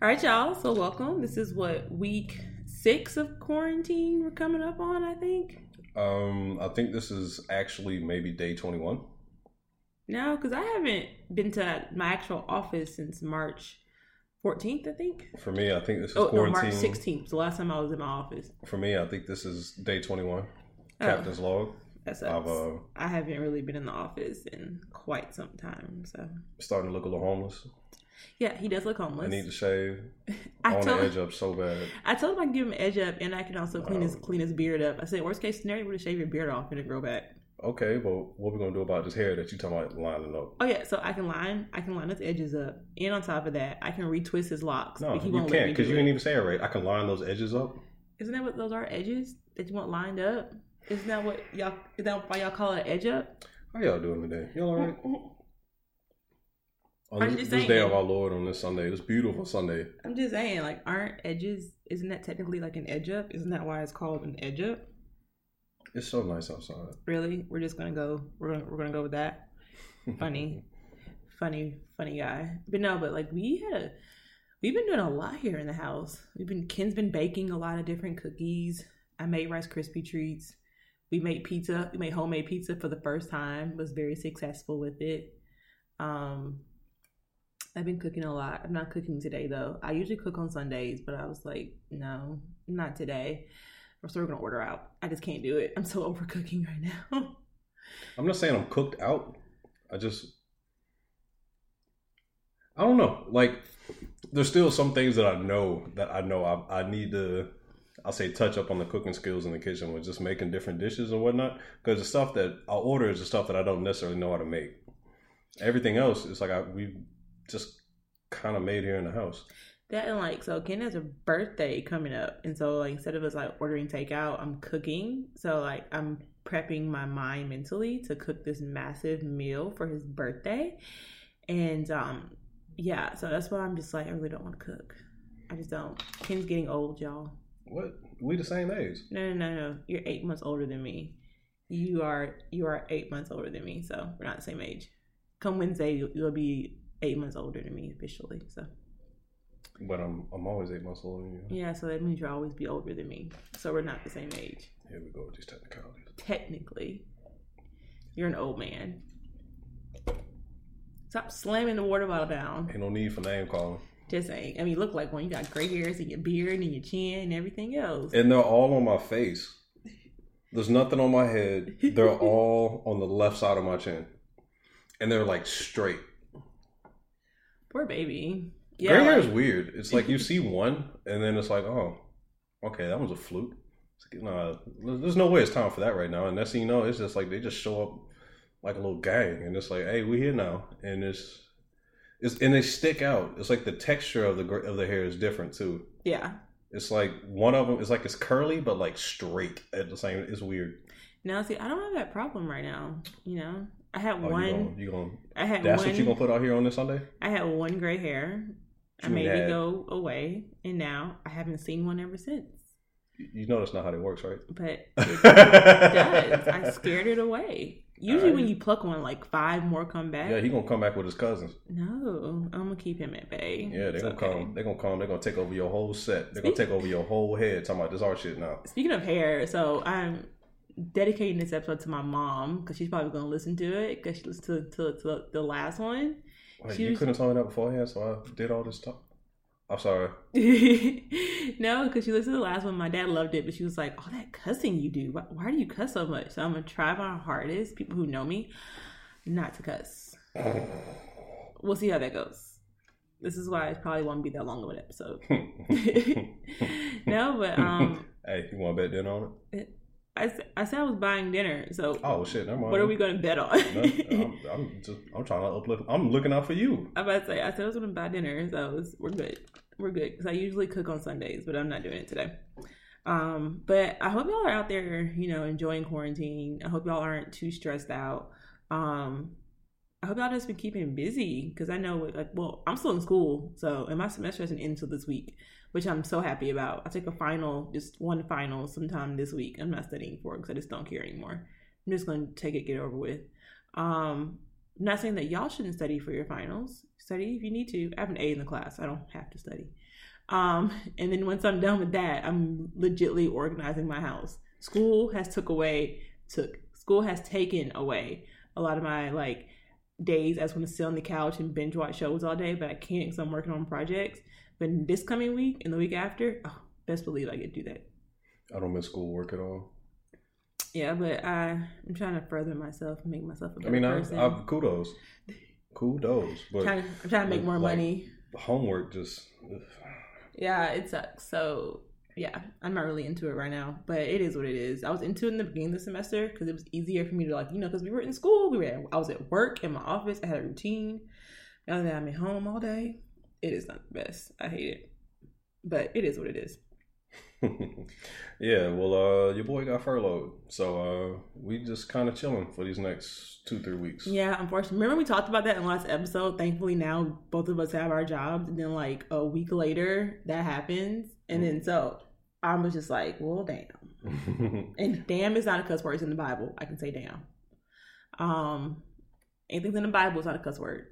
All right, y'all. So welcome. This is what week six of quarantine we're coming up on. I think. Um, I think this is actually maybe day twenty one. No, because I haven't been to my actual office since March fourteenth. I think. For me, I think this is Oh no. March sixteenth. The last time I was in my office. For me, I think this is day twenty one. Oh. Captain's log. I've uh, I haven't really been in the office in quite some time. So starting to look a little homeless. Yeah, he does look homeless. I need to shave. I I want told to edge up so bad. I told him I can give him an edge up, and I can also clean his clean his beard up. I said, worst case scenario, would have shave your beard off and it grow back. Okay, well, what we gonna do about this hair that you talking about lining up? Oh yeah, so I can line I can line his edges up, and on top of that, I can retwist his locks. No, but he you can't because you didn't even say it right. I can line those edges up. Isn't that what those are edges that you want lined up? Isn't that what y'all? Is that why y'all call it edge up? How y'all doing today? Y'all all right? Mm-hmm. On I'm this, this day of our Lord on this Sunday, this beautiful Sunday. I'm just saying, like, aren't edges? Isn't that technically like an edge up? Isn't that why it's called an edge up? It's so nice outside. Really? We're just gonna go. We're gonna we're gonna go with that. Funny, funny, funny guy. But no, but like we had a, we've been doing a lot here in the house. We've been Ken's been baking a lot of different cookies. I made Rice Krispie treats. We made pizza. We made homemade pizza for the first time. Was very successful with it. Um, I've been cooking a lot. I'm not cooking today though. I usually cook on Sundays, but I was like, no, not today. So we're gonna order out. I just can't do it. I'm so over cooking right now. I'm not saying I'm cooked out. I just I don't know. Like there's still some things that I know that I know I, I need to I'll say touch up on the cooking skills in the kitchen with just making different dishes and whatnot. Because the stuff that I order is the stuff that I don't necessarily know how to make. Everything else is like I we just kind of made here in the house. That and like so Ken has a birthday coming up and so like instead of us like ordering takeout, I'm cooking. So like I'm prepping my mind mentally to cook this massive meal for his birthday. And um yeah, so that's why I'm just like I really don't want to cook. I just don't. Ken's getting old, y'all. What? We the same age. No, no, no, no. You're eight months older than me. You are you are eight months older than me, so we're not the same age. Come Wednesday, you'll, you'll be eight months older than me officially. So But I'm I'm always eight months older than you. yeah, so that means you'll always be older than me. So we're not the same age. Here we go with these technicalities. Technically, you're an old man. Stop slamming the water bottle down. Ain't no need for name calling. Just saying. I mean, you look like one. You got gray hairs in your beard and your chin and everything else. And they're all on my face. There's nothing on my head. They're all on the left side of my chin. And they're like straight. Poor baby. Gray hair is weird. It's like you see one and then it's like, oh, okay, that was a fluke. It's like, nah, there's no way it's time for that right now. And next thing you know, it's just like they just show up like a little gang and it's like, hey, we here now. And it's it's and they stick out. It's like the texture of the of the hair is different too. Yeah. It's like one of them is like it's curly but like straight at the same. It's weird. Now, see, I don't have that problem right now. You know, I had Oh, one. you gonna, you gonna I had that's one. what you gonna put out here on this Sunday? I had one gray hair. I made it go away, and now I haven't seen one ever since. You- know that's not how it works, right? But it does. I scared it away. Usually, when you pluck one, like five more come back. Yeah, he gonna come back with his cousins. no, I'm gonna keep him at bay. Yeah, they're gonna okay. come. They're gonna come. They're gonna take over your whole set. They're gonna take over your whole head. Talking about this art shit now. Speaking of hair, so I'm dedicating this episode to my mom because she's probably gonna listen to it because she listened to, to, to the last one. Wait, you was- couldn't tell me that beforehand, so I did all this stuff. I'm sorry. no, because she listened to the last one. My dad loved it, but she was like, "All that cussing you do. Why, why do you cuss so much?" So I'm gonna try my hardest. People who know me, not to cuss. We'll see how that goes. This is why it probably won't be that long of an episode. no, but um, hey, you want to bet dinner on it? I, I said I was buying dinner. So Oh shit, never mind. what are we gonna bet on? I'm, I'm just. I'm trying to uplift. I'm looking out for you. I'm about to say I said I was gonna buy dinner, so it's, we're good. We're good because I usually cook on Sundays, but I'm not doing it today. Um, but I hope y'all are out there, you know, enjoying quarantine. I hope y'all aren't too stressed out. Um, I hope y'all just been keeping busy because I know, like, well, I'm still in school, so and my semester doesn't end until this week, which I'm so happy about. I take a final, just one final, sometime this week. I'm not studying for it because I just don't care anymore. I'm just gonna take it, get over with. Um, I'm not saying that y'all shouldn't study for your finals. Study if you need to. I have an A in the class. I don't have to study. Um, and then once I'm done with that, I'm legitly organizing my house. School has took away took school has taken away a lot of my like days I just want to sit on the couch and binge watch shows all day, but I can't because I'm working on projects. But this coming week and the week after, oh, best believe I could do that. I don't miss school work at all. Yeah, but I I'm trying to further myself and make myself a better I mean, I, person. I kudos, kudos, but trying, I'm trying to make more like, money. homework just. ugh. Yeah, it sucks. So yeah, I'm not really into it right now, but it is what it is. I was into it in the beginning of the semester because it was easier for me to like, you know, because we were in school, we were, I was at work in my office, I had a routine. Now that I'm at home all day, it is not the best. I hate it, but it is what it is. yeah, well, uh, your boy got furloughed, so uh, we just kind of chilling for these next two, three weeks. Yeah, unfortunately. Remember we talked about that in the last episode. Thankfully, now both of us have our jobs, and then like a week later, that happens, and then so I was just like, well, damn. And damn is not a cuss word. It's in the Bible. I can say damn. Um, anything's in the Bible is not a cuss word.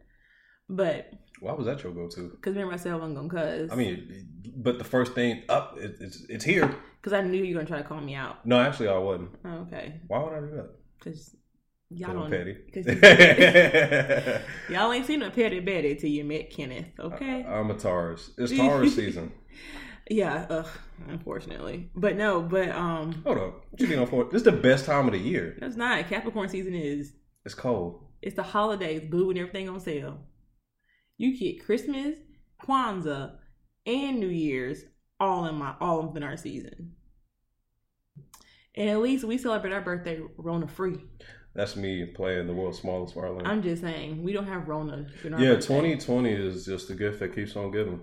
But Why was that your go-to? because remember I said I wasn't gonna cuss. I mean, but the first thing up, it, it's it's here. because I knew you were gonna try to call me out. No, actually, I wasn't. Oh, okay, Why would I do that? because y'all don't. petty. 'cause y'all ain't seen a petty betty till you met Kenneth. Okay. I'm a Taurus. It's Taurus season. yeah. Ugh. Unfortunately, but no. But um, Hold up. What you mean on for? This is the best time of the year. that's not Capricorn season. Is It's cold. it's the holidays, boo, and everything on sale. You get Christmas, Kwanzaa, and New Year's all in my all in our season. And at least we celebrate our birthday Rona free. That's me playing the world's smallest violin. I'm just saying we don't have Rona. yeah, birthday. 2020 is just the gift that keeps on giving.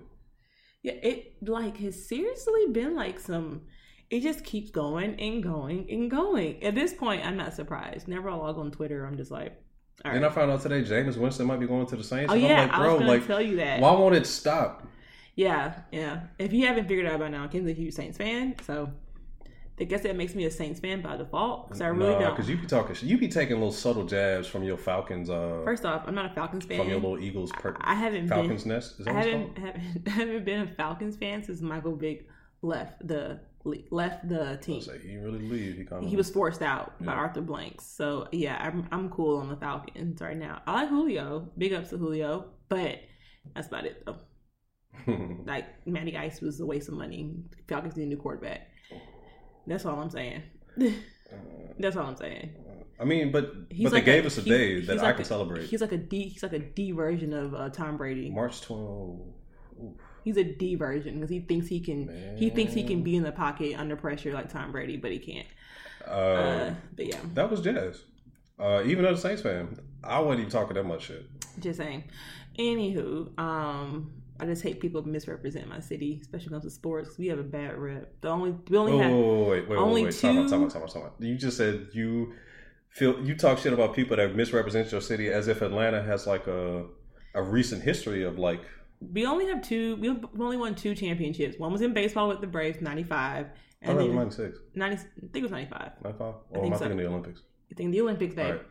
Yeah, it like has seriously been like some. It just keeps going and going and going. At this point, I'm not surprised. Never I log on Twitter, I'm just like, all right. Then I found out today Jameis Winston might be going to the Saints. oh and yeah, I'm like, I was bro, gonna like, tell you that. why won't it stop? Yeah, yeah. If you haven't figured out by now, Ken's a huge Saints fan, so I guess that makes me a Saints fan by default because I really Nah, don't. because you be talking, you be taking little subtle jabs from your Falcons, uh, First off, I'm not a Falcons fan. from your little Eagles per- I haven't Falcons been. nest. Is I that what haven't, haven't haven't been a Falcons fan since Michael Vick left the left the I team. like, he didn't really leave. He He was forced out by Arthur Blanks. So yeah, I'm I'm cool on the Falcons right now. I like Julio. Big ups to Julio, but that's about it though. Like Matty Ice was a waste of money. Falcons need a new quarterback. That's all I'm saying. That's all I'm saying. I mean, but He's but like they gave a- us a day that I like can a- celebrate. He's like a D. He's like a D version of uh, Tom Brady. March 12. Oof. He's a D version because he thinks he can. He thinks he can be in the pocket under pressure like Tom Brady, but he can't. Uh, Uh, but yeah, that was jazz. Uh, even as a Saints fan, I wasn't even talking that much shit. just saying. Anywho, um, I just hate people misrepresent my city, especially when it comes to sports. we have a bad rep. The only we only have wait, wait, only wait, wait. Two- time time time. You just said you feel you talk shit about people that misrepresent your city as if Atlanta has like a a recent history of like we only have two. We only won two championships. One was in baseball with the Braves, ninety five, I and it then was 96, 90, I think it was ninety five. 95? I Or am think I so. thinking the Olympics? I think the Olympics, babe. Alright.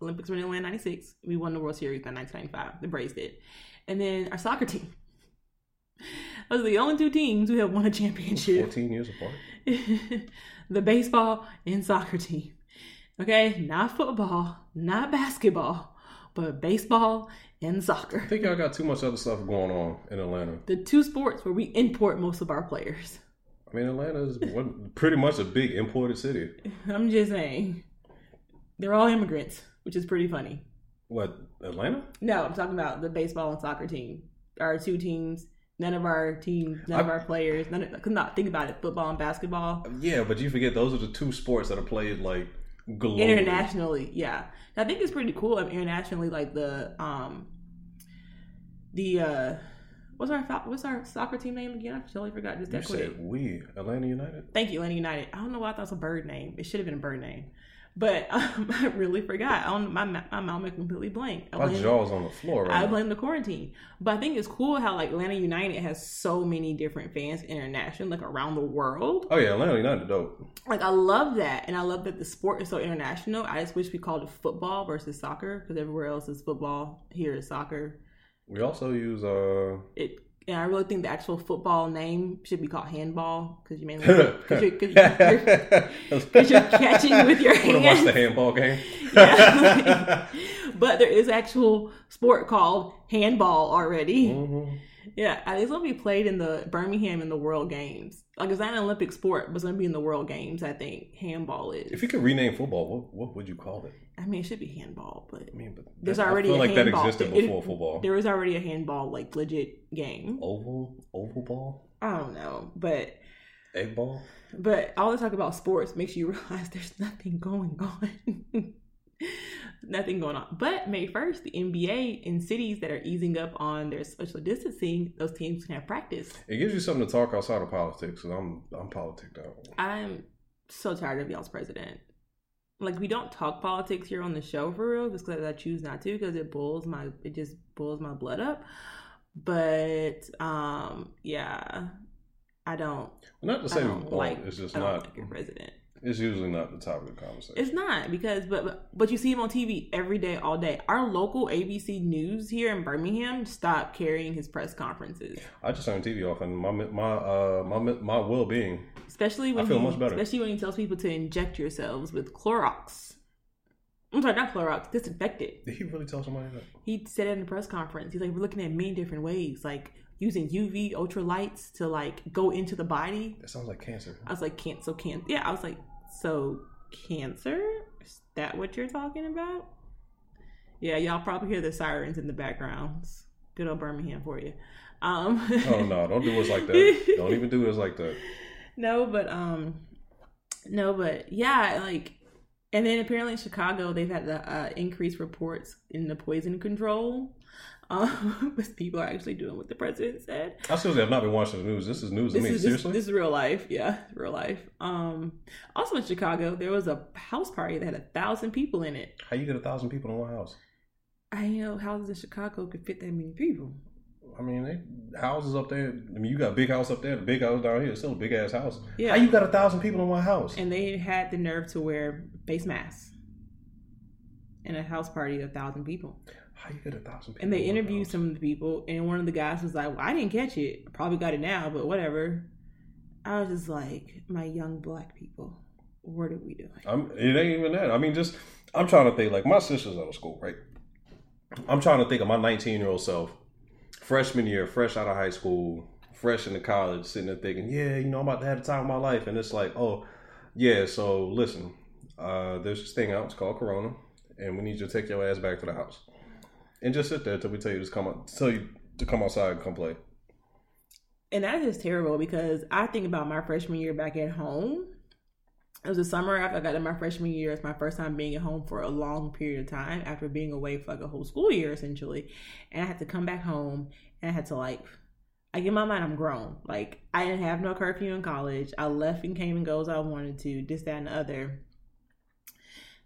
Olympics were in Atlanta ninety six. We won the World Series in nineteen ninety five. The Braves did, and then our soccer team. Those are the only two teams who have won a championship. 14 years apart. the baseball and soccer team. Okay, not football, not basketball, but baseball and soccer. I think y'all got too much other stuff going on in Atlanta. The two sports where we import most of our players. I mean, Atlanta is one, pretty much a big imported city. I'm just saying. They're all immigrants, which is pretty funny. What Atlanta? No, I'm talking about the baseball and soccer team. Our two teams. None of our teams, none of our players, none of, could not think about it. Football and basketball, Yeah, but you forget those are the two sports that are played like globally. internationally, yeah. I think it's pretty cool. um, Internationally, like the um, the uh, what's our what's our soccer team name again? I totally forgot. Just You that quick. said we Atlanta United. Thank you, Atlanta United. I don't know why I thought it was a bird name. It should have been a bird name. But um, I really forgot. I don't, my my mom went completely blank. I My jaw's on the floor right I now. blame the quarantine. But I think it's cool how like Atlanta United has so many different fans international, like around the world. Oh yeah, Atlanta United dope. Like I love that, and I love that the sport is so international. I just wish we called it football versus soccer because everywhere else is football. Here is soccer. We also use uh It and I really think the actual football name should be called handball because you mainly because you're, cause you're, cause you're catching with your wanna watch the handball game. Yeah. but there is actual sport called handball already. Mhm. Yeah, it's gonna be played in the Birmingham in the World Games. Like it's not an Olympic sport, but it's gonna be in the World Games. I think handball is. If you could rename football, what what would you call it? I mean, it should be handball, but I mean, but there's that- already I feel a like that handball. existed It- before football. was already a handball like legit game. Oval, oval ball, I don't know, but egg ball. but all the talk about sports makes you realize there's nothing going on. nothing going on. But May 1st, the NBA in cities that are easing up on their social distancing, those teams can have practice. It gives you something to talk outside of politics. And I'm I'm politic out. I'm so tired of y'all's president. Like we don't talk politics here on the show for real, just because I choose not to, because it boils my it just boils my blood up. But um, yeah, I don't. Not to say like. it's just not. like your president. It's usually not the topic of the conversation. It's not because, but but- you see him on TV every day, all day. Our local ABC News here in Birmingham stopped carrying his press conferences, I just turned TV off, and my my uh my my well being. especially when I feel he, much better. especially when he tells people to inject yourselves with Clorox. I'm sorry, not Clorox, disinfectant. Did he really tell somebody that? He said it in the press conference. He's like, we're looking at many different ways, like using UV ultra lights to like go into the body. That sounds like cancer. I was like, can't yeah. I was like, so cancer? Is that what you're talking about? Yeah, y'all probably hear the sirens in the backgrounds. Good old Birmingham for you. Um, Oh no! Don't do us like that. don't even do us like that. no, but um, no, but yeah, like, and then apparently in Chicago they've had the uh, increased reports in the poison control. Um, but people are actually doing what the president said. I seriously have not been watching the news. This is news to This me. is this, Seriously, this is real life, yeah, real life. Um, also in Chicago, there was a house party that had a thousand people in it. how you get a thousand people in one house? I know houses in Chicago could fit that many people. I mean, they, houses up there. I mean, you got a big house up there, the big house down here. It's still a big ass house. Yeah. How you got a thousand people in one house? And they had the nerve to wear face masks in a house party of a thousand people. How you get a thousand people? And they interviewed some of the people, and one of the guys was like, well, "I didn't catch it. Probably got it now, but whatever." I was just like, "My young black people, what are we doing?" I'm, it ain't even that. I mean, just I'm trying to think. Like my sister's out of school, right? I'm trying to think of my 19 year old self, freshman year, fresh out of high school, fresh into college, sitting there thinking, yeah, you know, I'm about to have the time of my life, and it's like, oh, yeah. So listen, uh, there's this thing out. It's called Corona, and we need you to take your ass back to the house and just sit there till we tell you to come tell you to come outside and come play. And that is terrible because I think about my freshman year back at home. It was the summer after I got in my freshman year. It's my first time being at home for a long period of time after being away for like a whole school year essentially. And I had to come back home and I had to like I get my mind I'm grown. Like I didn't have no curfew in college. I left and came and goes I wanted to, this, that, and the other.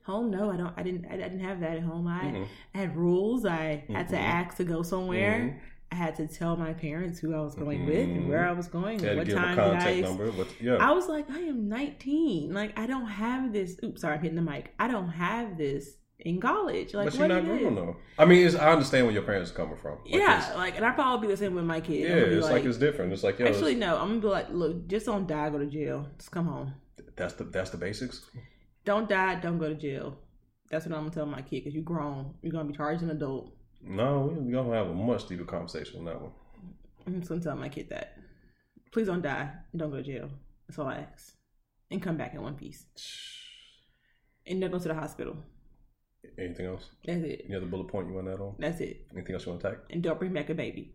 Home, no, I don't I didn't I didn't have that at home. I, Mhm. I had rules. I had to Mhm. ask to go somewhere. Mhm. I had to tell my parents who I was going with and Mhm. where I was going and what time did I. number, yeah, I was like, I am 19. Like, I don't have this. Oops, sorry, I'm hitting the mic. I don't have this in college. Like, but you're not grown though. I mean, it's, I understand where your parents are coming from. Like, Yeah, like, and I probably be the same with my kids. yeah, I'm gonna be it's like, it's different. It's like yo, actually no. I'm gonna be like, look, just don't die, go to jail. Just come home. that's the that's the basics. Don't die, don't go to jail. That's what I'm gonna tell my kid because you're grown. You're gonna be charged an adult. No, we're gonna have a much deeper conversation on that one. I'm just gonna tell my kid that. Please don't die. Don't go to jail. That's all I ask. And come back in one piece. And don't go to the hospital. Anything else? That's it. Any other bullet point you want that on? That's it. Anything else you want to attack? And don't bring back a baby.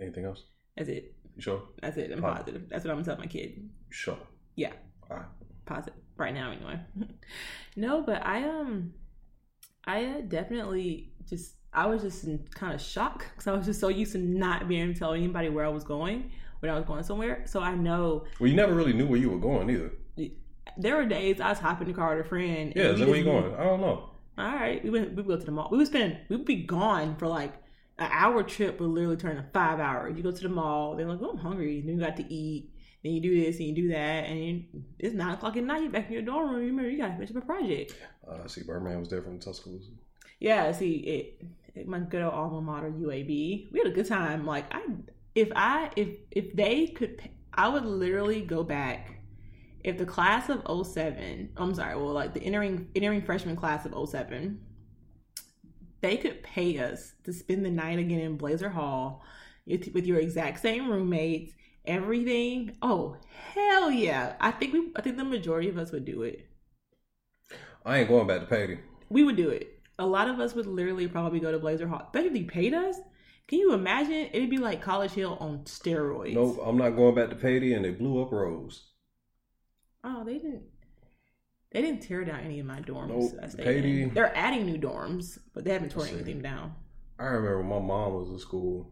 Anything else? That's it. You sure? That's it. I'm Fine. positive. That's what I'm gonna tell my kid. You sure? Yeah. All right. Positive. Right now, anyway. no, but I um, I definitely just I was just in kind of shock because I was just so used to not being able to tell anybody where I was going when I was going somewhere. So I know Well, you never really knew where you were going either. there were days I was hopping in the car with a friend. Yeah, so where you going? I don't know. All right, we went. We would go to the mall. We would spend. We would be gone for like an hour trip. Would literally turn to five hours. You go to the mall. Then like, oh, I'm hungry. Then you got to eat. Then you do this and you do that, and it's nine o'clock at night. You're back in your dorm room. You remember you got to finish up a project. Uh, see, Birdman was different in Tuscaloosa. Yeah, see, it, it my good old alma mater UAB. We had a good time. Like I, if I, if if they could, I would literally go back. If the class of 07, I'm sorry, well, like the entering entering freshman class of 07, they could pay us to spend the night again in Blazer Hall with, with your exact same roommates, everything. Oh hell yeah! I think we, I think the majority of us would do it. I ain't going back to Paty. We would do it. A lot of us would literally probably go to Blazer Hall. Especially if they paid us. Can you imagine? It'd be like College Hill on steroids. Nope, I'm not going back to Paty, and they blew up Rose. Oh, they didn't. They didn't tear down any of my dorms. Nope. I stayed Katie- in. They're adding new dorms, but they haven't torn anything down. I remember my mom was in school.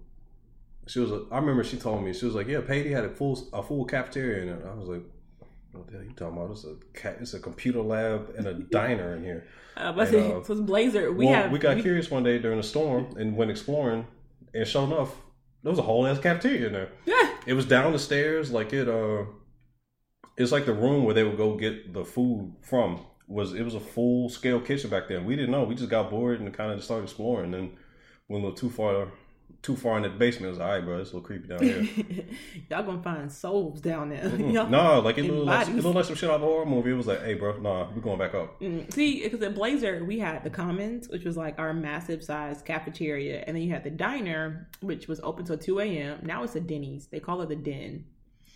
She was. I remember she told me she was like, "Yeah, Paty had a full a full cafeteria in it." I was like, "What the hell you talking about? It's a ca- it's a computer lab and a diner in here." Uh, but And, uh, so it's Blazer. We well, have we got we- curious one day during a storm and went exploring, and sure enough, there was a whole ass cafeteria in there. Yeah, It was down the stairs, like it. uh It's like the room where they would go get the food from. Was it was a full scale kitchen back then? We didn't know. We just got bored and kind of just started exploring. And went a little too far, too far in the basement. It was all right, bro. It's a little creepy down here. y'all gonna find souls down there. Mhm. Y'all- no, like it looked like, it looked like some shit out of a horror movie. It was like, hey, bro, nah, we're going back up. Mm, See, because at Blazer, we had the Commons, which was like our massive size cafeteria, and then you had the diner, which was open till two a.m. Now it's a Denny's. They call it the Den.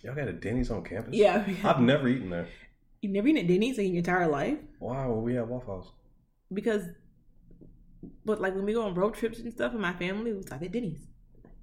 Y'all got a Denny's on campus? Yeah, I've never eaten there. you've never eaten at Denny's in your entire life Why would we have Waffle House? because, but like when we go on road trips and stuff with my family, we stop at Denny's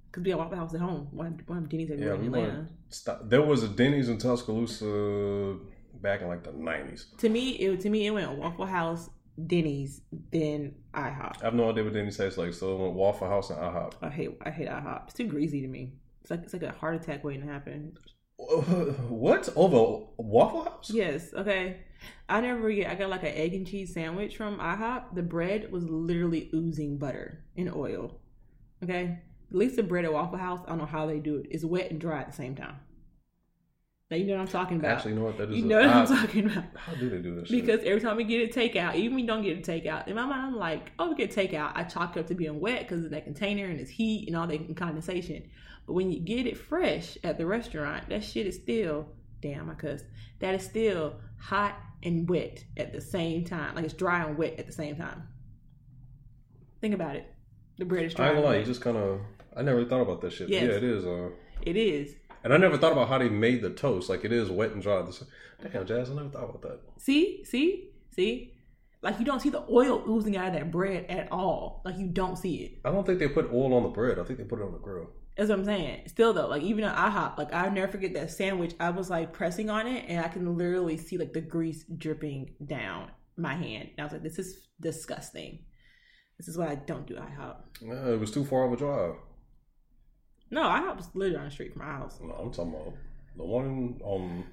because we have Waffle House at home. Why why have Denny's Yeah, everywhere we in. Atlanta? Stop. There was a Denny's in Tuscaloosa back in like the nineties. To me, it to me it went Waffle House, Denny's, then IHOP. I have no idea what Denny's tastes like. So it went Waffle House and IHOP. I hate I hate IHOP. It's too greasy to me. It's like it's like a heart attack waiting to happen. What over Waffle House? Yes, okay. I never forget. I got like an egg and cheese sandwich from IHOP. The bread was literally oozing butter and oil. Okay, at least the bread at Waffle House, I don't know how they do it. It's wet and dry at the same time. Now you know what I'm talking about. Actually, know what? That is. you know what I'm I- talking about. How do they do this? shit? Because every time we get it takeout, even we don't get it takeout, in my mind I'm like, oh, we get takeout. I chalk it up to being wet because of that container and its heat and all that condensation. But when you get it fresh at the restaurant, that shit is still damn I cuss. That is still hot and wet at the same time. Like it's dry and wet at the same time. Think about it. The bread is I dry. ain't and gonna lie. You just kind of. I never really thought about that shit. Yes. Yeah, it is. Uh, It is. and I never thought about how they made the toast. Like it is wet and dry. Damn, Jazz, I never thought about that. See, see, see. Like you don't see the oil oozing out of that bread at all. Like you don't see it. I don't think they put oil on the bread. I think they put it on the grill. That's what I'm saying. Still though, like even at IHOP, like I'll never forget that sandwich. I was like pressing on it, and I can literally see like the grease dripping down my hand. And I was like, "This is disgusting. This is why I don't do IHOP." Yeah, it was too far of a drive. No, IHOP was literally on the street from my house. No, I'm talking about the one on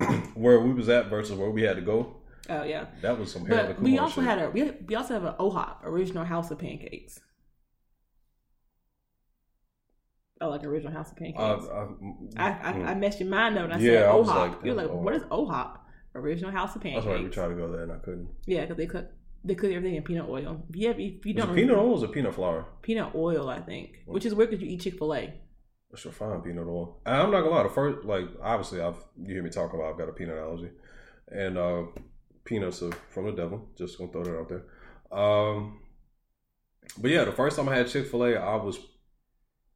um, where we was at versus where we had to go. Oh yeah, That was some hair but we also had a we, we also have an OHOP, original House of Pancakes. Oh, like original House of Pancakes. Uh, I, I, I messed your mind up and I Yeah, said I OHOP. like, You're like, oh. what is OHOP? Original House of Pancakes. that's why we tried to go there and I couldn't. Yeah, because they cook they cook everything in peanut oil. If you, have, if you don't peanut oil was it peanut flour? peanut oil, I think, which is weird because you eat Chick Fil A. That's your fine peanut oil. I'm not gonna lie. The first, like, obviously, I've you hear me talk about. I've got a peanut allergy, and uh, peanuts are from the devil. Just gonna throw that out there. Um, but yeah, the first time I had Chick Fil A, I was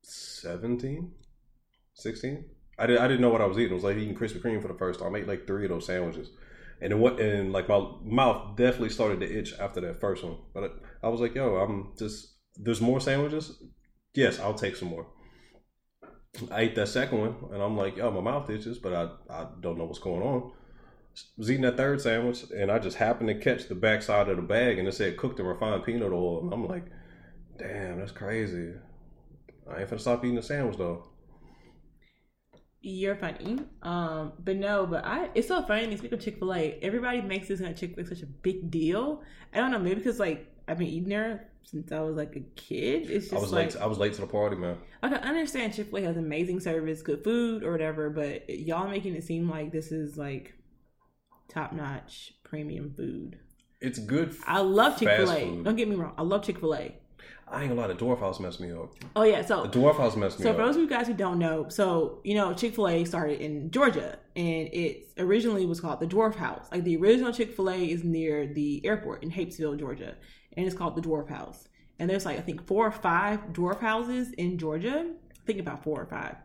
17, 16. I did. I didn't know what I was eating. It was like eating Krispy Kreme for the first time. I ate like three of those sandwiches, and then what? And like my mouth definitely started to itch after that first one. But I, was like, yo, I'm just. There's more sandwiches. Yes, I'll take some more. I ate that second one, and I'm like, yo, my mouth itches, but I, I don't know what's going on. Was eating that third sandwich, and I just happened to catch the backside of the bag, and it said cooked in refined peanut oil. And I'm like, damn, that's crazy. I ain't finna stop eating the sandwich though. You're funny. Um, but no, but I it's so funny. I mean, speak of Chick fil A, everybody makes this kind of Chick fil A such a big deal. I don't know, maybe because like I've been eating there since I was like a kid. It's just I was like late. I was late to the party, man. I can understand Chick fil A has amazing service, good food, or whatever, but y'all making it seem like this is like top notch premium food. It's good. I love Chick Fil A. Don't get me wrong. I love Chick fil A. I ain't gonna lie. The Dwarf House messed me up. Oh yeah, so The Dwarf House messed me So up. So for those of you guys who don't know, so you know Chick Fil A started in Georgia, and it originally was called the Dwarf House. Like the original Chick Fil A is near the airport in Hapesville, Georgia, and it's called the Dwarf House. And there's like I think four or five dwarf houses in Georgia. I think about four or five.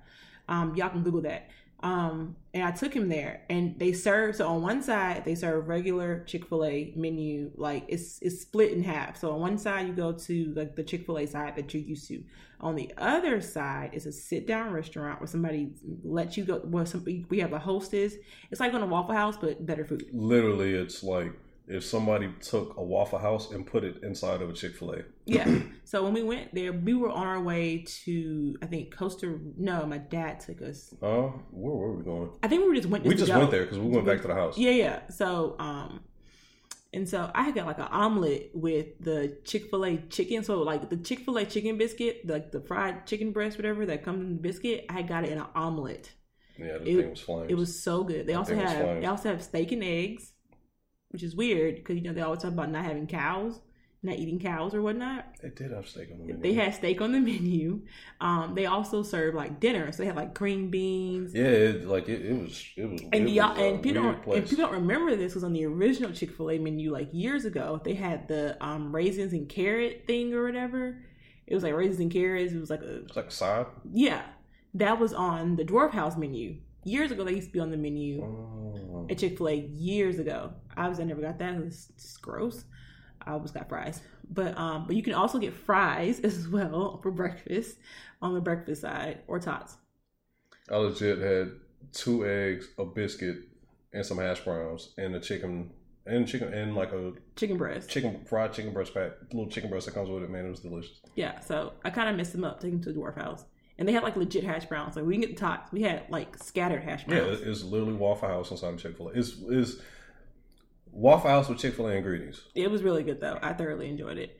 Um, y'all can Google that. Um, and I took him there, and they serve. So on one side, they serve regular Chick Fil A menu, like it's it's split in half. So on one side, you go to like the Chick Fil A side that you're used to. On the other side is a sit down restaurant where somebody lets you go. Where some we have a hostess. It's like on a Waffle House, but better food. Literally, it's like if somebody took a Waffle House and put it inside of a Chick Fil A. Yeah. so when we went there, we were on our way to I think Costa. No, my dad took us. Oh, where were we going? I think we just went. We just go. went there because we went back to the house. Yeah, yeah. So, um, and so I had got like an omelet with the Chick Fil A chicken. So like the Chick Fil A chicken biscuit, like the fried chicken breast, whatever that comes in the biscuit. I got it in an omelet. Yeah, the It- thing was flames. It was so good. They also have they also have steak and eggs, which is weird because you know they always talk about not having cows, not eating cows or whatnot. They did have steak on the menu. They had steak on the menu. Um, they also serve like dinner, so they had like green beans. Yeah, it, like it, it was. It was. And it y'all, was and people weird don't, place. and people don't remember this was on the original Chick Fil A menu like years ago. They had the um, raisins and carrot thing or whatever. It was like raisins and carrots. It was like a It's like a side. yeah. That was on the Dwarf House menu years ago. They used to be on the menu Oh. at Chick Fil A years ago. Obviously, I never got that. It was just gross. I always got fries, but um, but you can also get fries as well for breakfast on the breakfast side or tots. I legit had two eggs, a biscuit, and some hash browns, and a chicken, and chicken, and like a Chicken breast. chicken fried chicken breast pack, little chicken breast that comes with it. Man, it was delicious. Yeah, so I kind of messed them up taking them to the dwarf house, and they had like legit hash browns. Like we can get the tots. We had like scattered hash browns. it- it's literally Waffle House inside of Chick Fil A. It's is Waffle House with Chick Fil A ingredients. It was really good though. I thoroughly enjoyed it.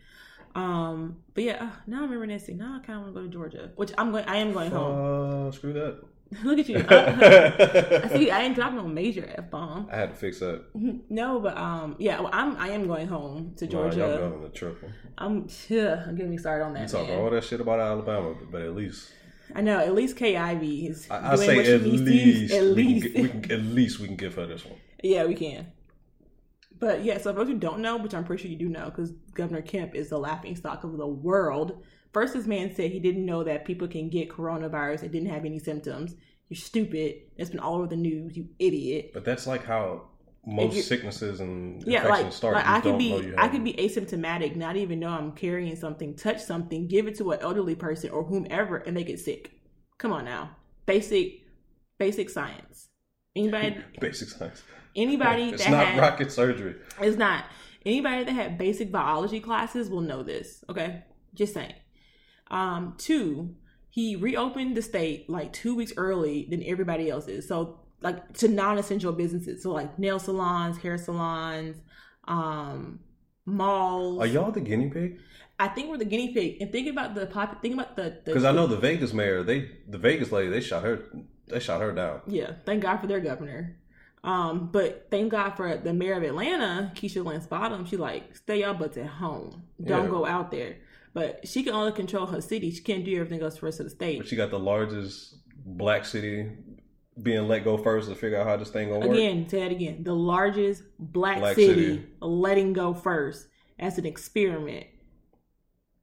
Um, but yeah, uh, now I remember Nancy. Now I kind of want to go to Georgia, which I'm going. I am going home. Uh, screw that. Look at you. Uh, see, I ain't dropping no major f bomb. I had to fix that. No, but um, yeah, well, I'm. I am going home to Georgia. Nah, y'all going the triple. I'm. Yeah, I'm getting me started on You that. talk man. all that shit about Alabama, but at least I know. At least Kay Ivey is I, I doing say at least, At we least. Can, we can, at least we can give her this one. Yeah, we can. But yeah, so for those who don't know, which I'm pretty sure you do know, because Governor Kemp is the laughing stock of the world. First, this man said he didn't know that people can get coronavirus and didn't have any symptoms. You're stupid. It's been all over the news. You idiot. But that's like how most sicknesses and Yeah, infections like, start. like I could be I could be asymptomatic, not even know I'm carrying something, touch something, give it to an elderly person or whomever, and they get sick. Come on now, basic basic science. Anybody basic science. anybody It's that not had, rocket surgery. It's not. Anybody that had basic biology classes will know this. Okay, just saying. Um, two, he reopened the state like two weeks early than everybody else is. So like to non-essential businesses, so like nail salons, hair salons, um, malls. Are y'all the guinea pig? I think we're the guinea pig. And think about the pop. Think about the Because I know the Vegas mayor, they the Vegas lady, they shot her, they shot her down. Yeah, thank God for their governor. Um, but thank God for the mayor of Atlanta, Keisha Lance Bottom. She like stay y'all butts at home. Don't Yeah. go out there. But she can only control her city. She can't do everything else for the rest of the state. But she got the largest black city being let go first to figure out how this thing gonna work. Again, say it again. The largest black, Black city, city. letting go first as an experiment.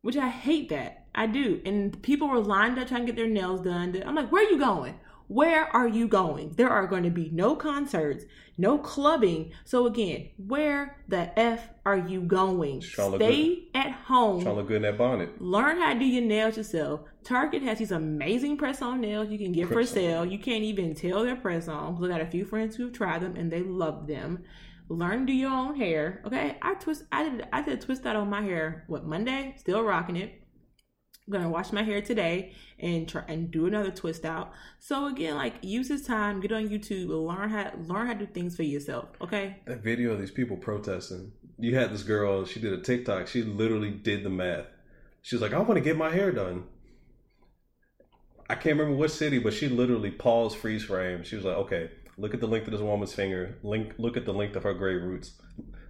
Which I hate that. I do. And people were lined up trying to get their nails done. I'm like, where are you going? Where are you going? There are going to be no concerts, no clubbing. So again, where the F are you going? Look Stay at home. Trying to look good in that bonnet. Learn how to do your nails yourself. Target has these amazing press on nails you can get for Press-on. sale. You can't even tell they're press-on. I got a few friends who've tried them and they love them. Learn to do your own hair. Okay, I twist. I did. I did a twist out on my hair. What Monday? Still rocking it. I'm gonna wash my hair today and try and do another twist out. So again, like use this time, get on YouTube, learn how learn how to do things for yourself. Okay. That video of these people protesting. You had this girl. She did a TikTok. She literally did the math. She was like, "I want to get my hair done." I can't remember what city, but she literally paused freeze frame. She was like, "Okay, look at the length of this woman's finger. Link, look at the length of her gray roots.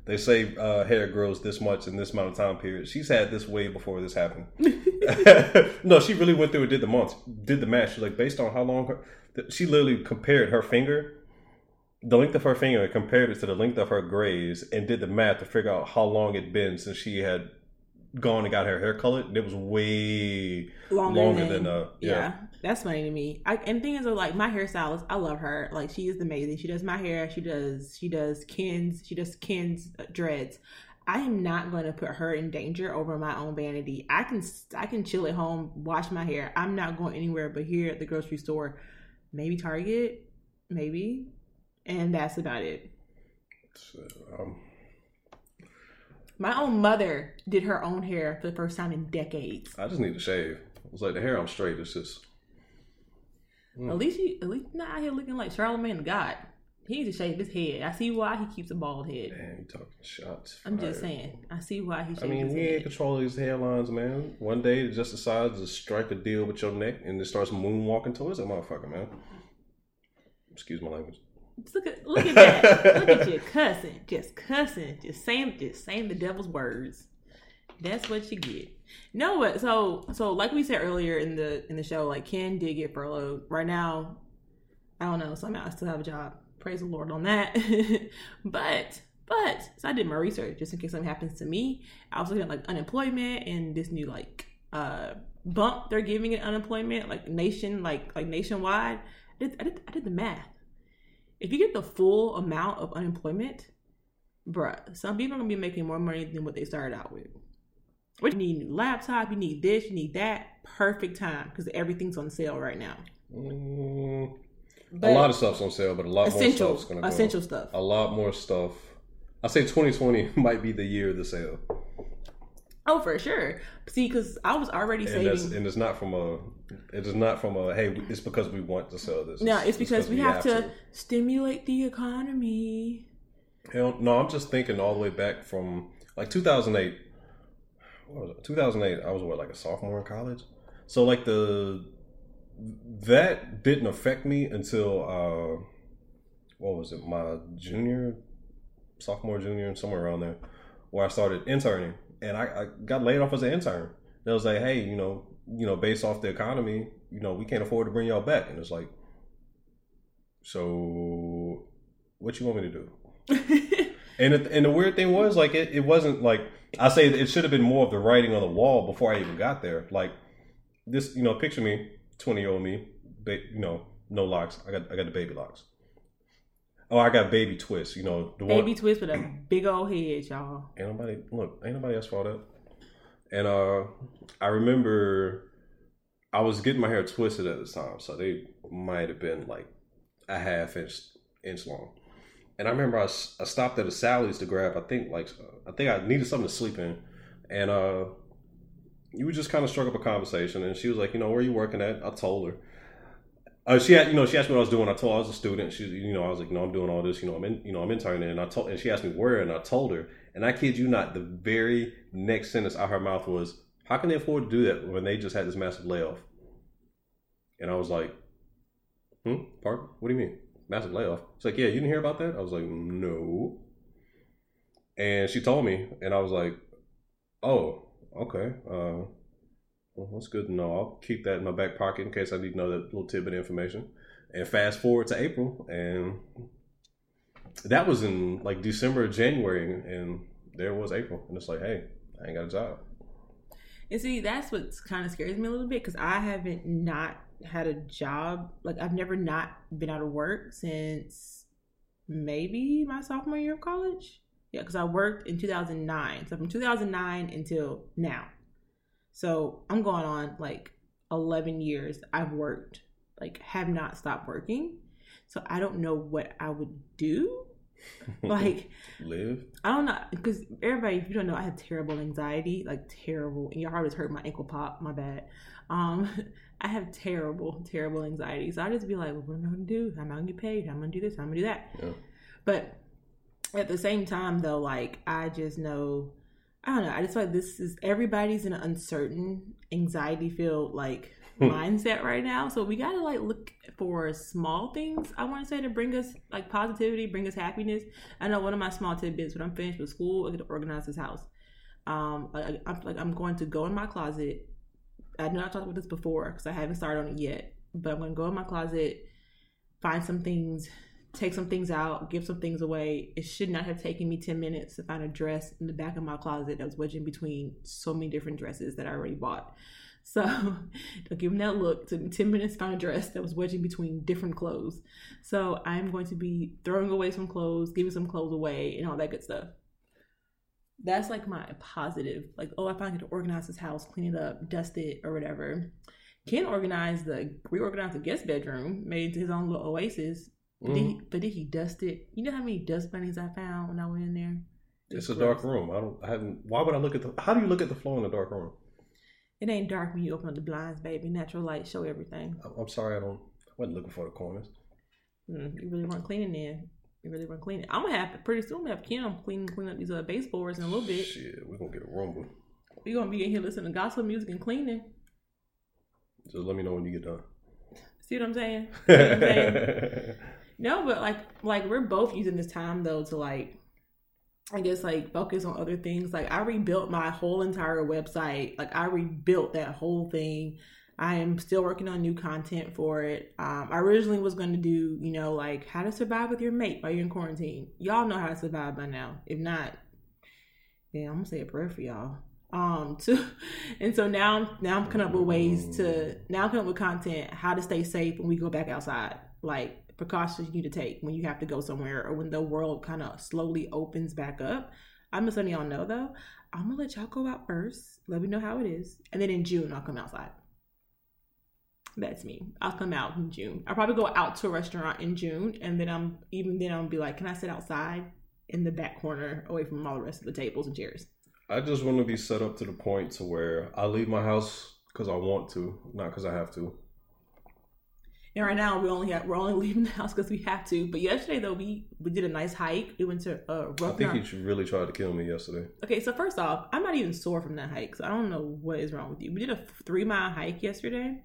They say uh, hair grows this much in this amount of time period. She's had this way before this happened. no, she really went through and did the months, did the math. She's like, based on how long her, she literally compared her finger, the length of her finger, and compared it to the length of her grays, and did the math to figure out how long it'd been since she had gone and got her hair colored. And it was way longer, longer than, than, uh, yeah. yeah. That's funny to me. I, and thing is, like my hairstylist, I love her. Like she is amazing. She does my hair. She does she does Ken's. She does Ken's uh, dreads. I am not going to put her in danger over my own vanity. I can I can chill at home, wash my hair. I'm not going anywhere but here at the grocery store, maybe Target, maybe, and that's about it. So, um, my own mother did her own hair for the first time in decades. I just need to shave. It's like the hair I'm straight. It's just. Mm. At least you, at least not out here looking like Charlemagne the God. He needs to shave his head. I see why he keeps a bald head. Man, you talking shots. I'm just saying. I see why he. I mean, he ain't control his hairlines, man. One day, it just decides to strike a deal with your neck and it starts moonwalking towards that motherfucker, man. Excuse my language. Look at look at that. look at you cussing, just cussing, just saying, just saying the devil's words. That's what you get. No, but so so like we said earlier in the in the show, like Ken did get furloughed. Right now, I don't know. Somehow I still have a job. Praise the Lord on that. but but so I did my research just in case something happens to me. I was looking at like unemployment and this new like uh bump they're giving it unemployment like nation like like nationwide. I did, I did I did the math. If you get the full amount of unemployment, bruh, some people are gonna be making more money than what they started out with. What you need a new laptop, you need this, you need that. Perfect time because everything's on sale right now. Mm, a lot of stuff's on sale, but a lot more stuff's gonna go. Essential stuff. A lot more stuff. I say 2020 might be the year of the sale. Oh, for sure. See, because I was already and saving, and it's not from a, it is not from a. Hey, it's because we want to sell this. No, it's, it's because, because, we, we have, have to, to stimulate the economy. Hell, no, I'm just thinking all the way back from like 2008 2008 i was what like a sophomore in college? So like the that didn't affect me until uh what was it? My junior sophomore junior somewhere around there where i started interning. And i, I got laid off as an intern. And I was like hey you know you know based off the economy you know we can't afford to bring y'all back. And it's like so what you want me to do? And it, and the weird thing was like it, it wasn't like I say it should have been more of the writing on the wall before I even got there. Like this, you know, picture me, twenty year old me, ba- you know, no locks. I got I got the baby locks. Oh, I got baby twist. You know, the baby one, twist with a big old head, y'all. Ain't nobody look. Ain't nobody else for that. And uh, I remember I was getting my hair twisted at the time, so they might have been like a half inch inch long. And I remember I, I stopped at a Sally's to grab. I think like I think I needed something to sleep in, and uh, you just kind of struck up a conversation. And she was like, you know, where are you working at? I told her. Uh, she had, you know, she asked me what I was doing. I told her I was a student. She, you know, I was like, no, I'm doing all this. You know, I'm in, you know, I'm interning. And I told, and she asked me where, and I told her. And I kid you not, the very next sentence out of her mouth was, "How can they afford to do that when they just had this massive layoff?" And I was like, "Hmm, pardon? What do you mean?" Massive layoff. It's like, yeah, you didn't hear about that? I was like, no. And she told me, and I was like, oh, okay. Uh, well, that's good to know. I'll keep that in my back pocket in case I need to know that little tidbit of information. And fast forward to April, and that was in like December, January, and there was April, and it's like, hey, I ain't got a job. And see, that's what kind of scares me a little bit because I haven't not had a job. Like I've never not been out of work since maybe my sophomore year of college. Yeah, because I worked in 2009. So from 2009 until now. So I'm going on like 11 years I've worked, like have not stopped working. So I don't know what I would do like Live. I don't know because everybody, if you don't know, I have terrible anxiety, like terrible. And your heart has hurt my ankle pop. My bad. Um, I have terrible, terrible anxiety. So I just be like, well, what am I gonna do? How am I gonna get paid? How am I gonna do this? How am I gonna do that? Yeah. But at the same time, though, like I just know, I don't know. I just like this is everybody's in an uncertain, anxiety filled like Hmm. mindset right now. So we gotta like look for small things. I want to say to bring us like positivity, bring us happiness. I know one of my small tidbits when I'm finished with school, I get to organize this house. Um, like I'm like I'm going to go in my closet. I know I talked about this before because I haven't started on it yet, but I'm gonna go in my closet, find some things, take some things out, give some things away. It should not have taken me 10 minutes to find a dress in the back of my closet that was wedging between so many different dresses that I already bought. So don't give them that look. Took me 10 minutes to find a dress that was wedging between different clothes. So I'm going to be throwing away some clothes, giving some clothes away, and all that good stuff. That's like my positive. Like, oh, I finally get to organize this house, clean it up, dust it, or whatever. Ken organized the reorganized the guest bedroom, made his own little oasis. But, did he, Mhm. but did he dust it? You know how many dust bunnies I found when I went in there? It's a dark room. I don't. I haven't. Why would I look at the? How do you look at the floor in a dark room? It ain't dark when you open up the blinds, baby. Natural light show everything. I'm- I'm sorry. I don't. I wasn't looking for the corners. Mm, you really weren't cleaning there. You really weren't cleaning. I'm gonna have pretty soon. Have Kim clean clean up these uh, baseboards in a little bit. Shit, we're gonna get a rumble. We're gonna be in here listening to gospel music and cleaning. Just let me know when you get done. See what I'm saying? See what I'm saying? No, but like like we're both using this time though to like I guess like focus on other things. Like I rebuilt my whole entire website. Like I rebuilt that whole thing. I am still working on new content for it. Um, I originally was going to do, you know, like how to survive with your mate while you're in quarantine. Y'all know how to survive by now. If not, yeah, I'm gonna say a prayer for y'all. Um, to, and so now, now I'm coming up with ways to now I'm coming up with content how to stay safe when we go back outside. Like precautions you need to take when you have to go somewhere or when the world kind of slowly opens back up. I'm just letting y'all know though. I'm gonna let y'all go out first. Let me know how it is, and then in June I'll come outside. That's me. I'll come out in June. I'll probably go out to a restaurant in June, and then I'm even then I'll be like, can I sit outside in the back corner away from all the rest of the tables and chairs? I just want to be set up to the point to where I leave my house because I want to, not because I have to. And right now we only have we're only leaving the house because we have to. But yesterday though we we did a nice hike. We went to uh, I think you really tried to kill me yesterday. Okay, so first off, I'm not even sore from that hike, so I don't know what is wrong with you. We did a three mile hike yesterday.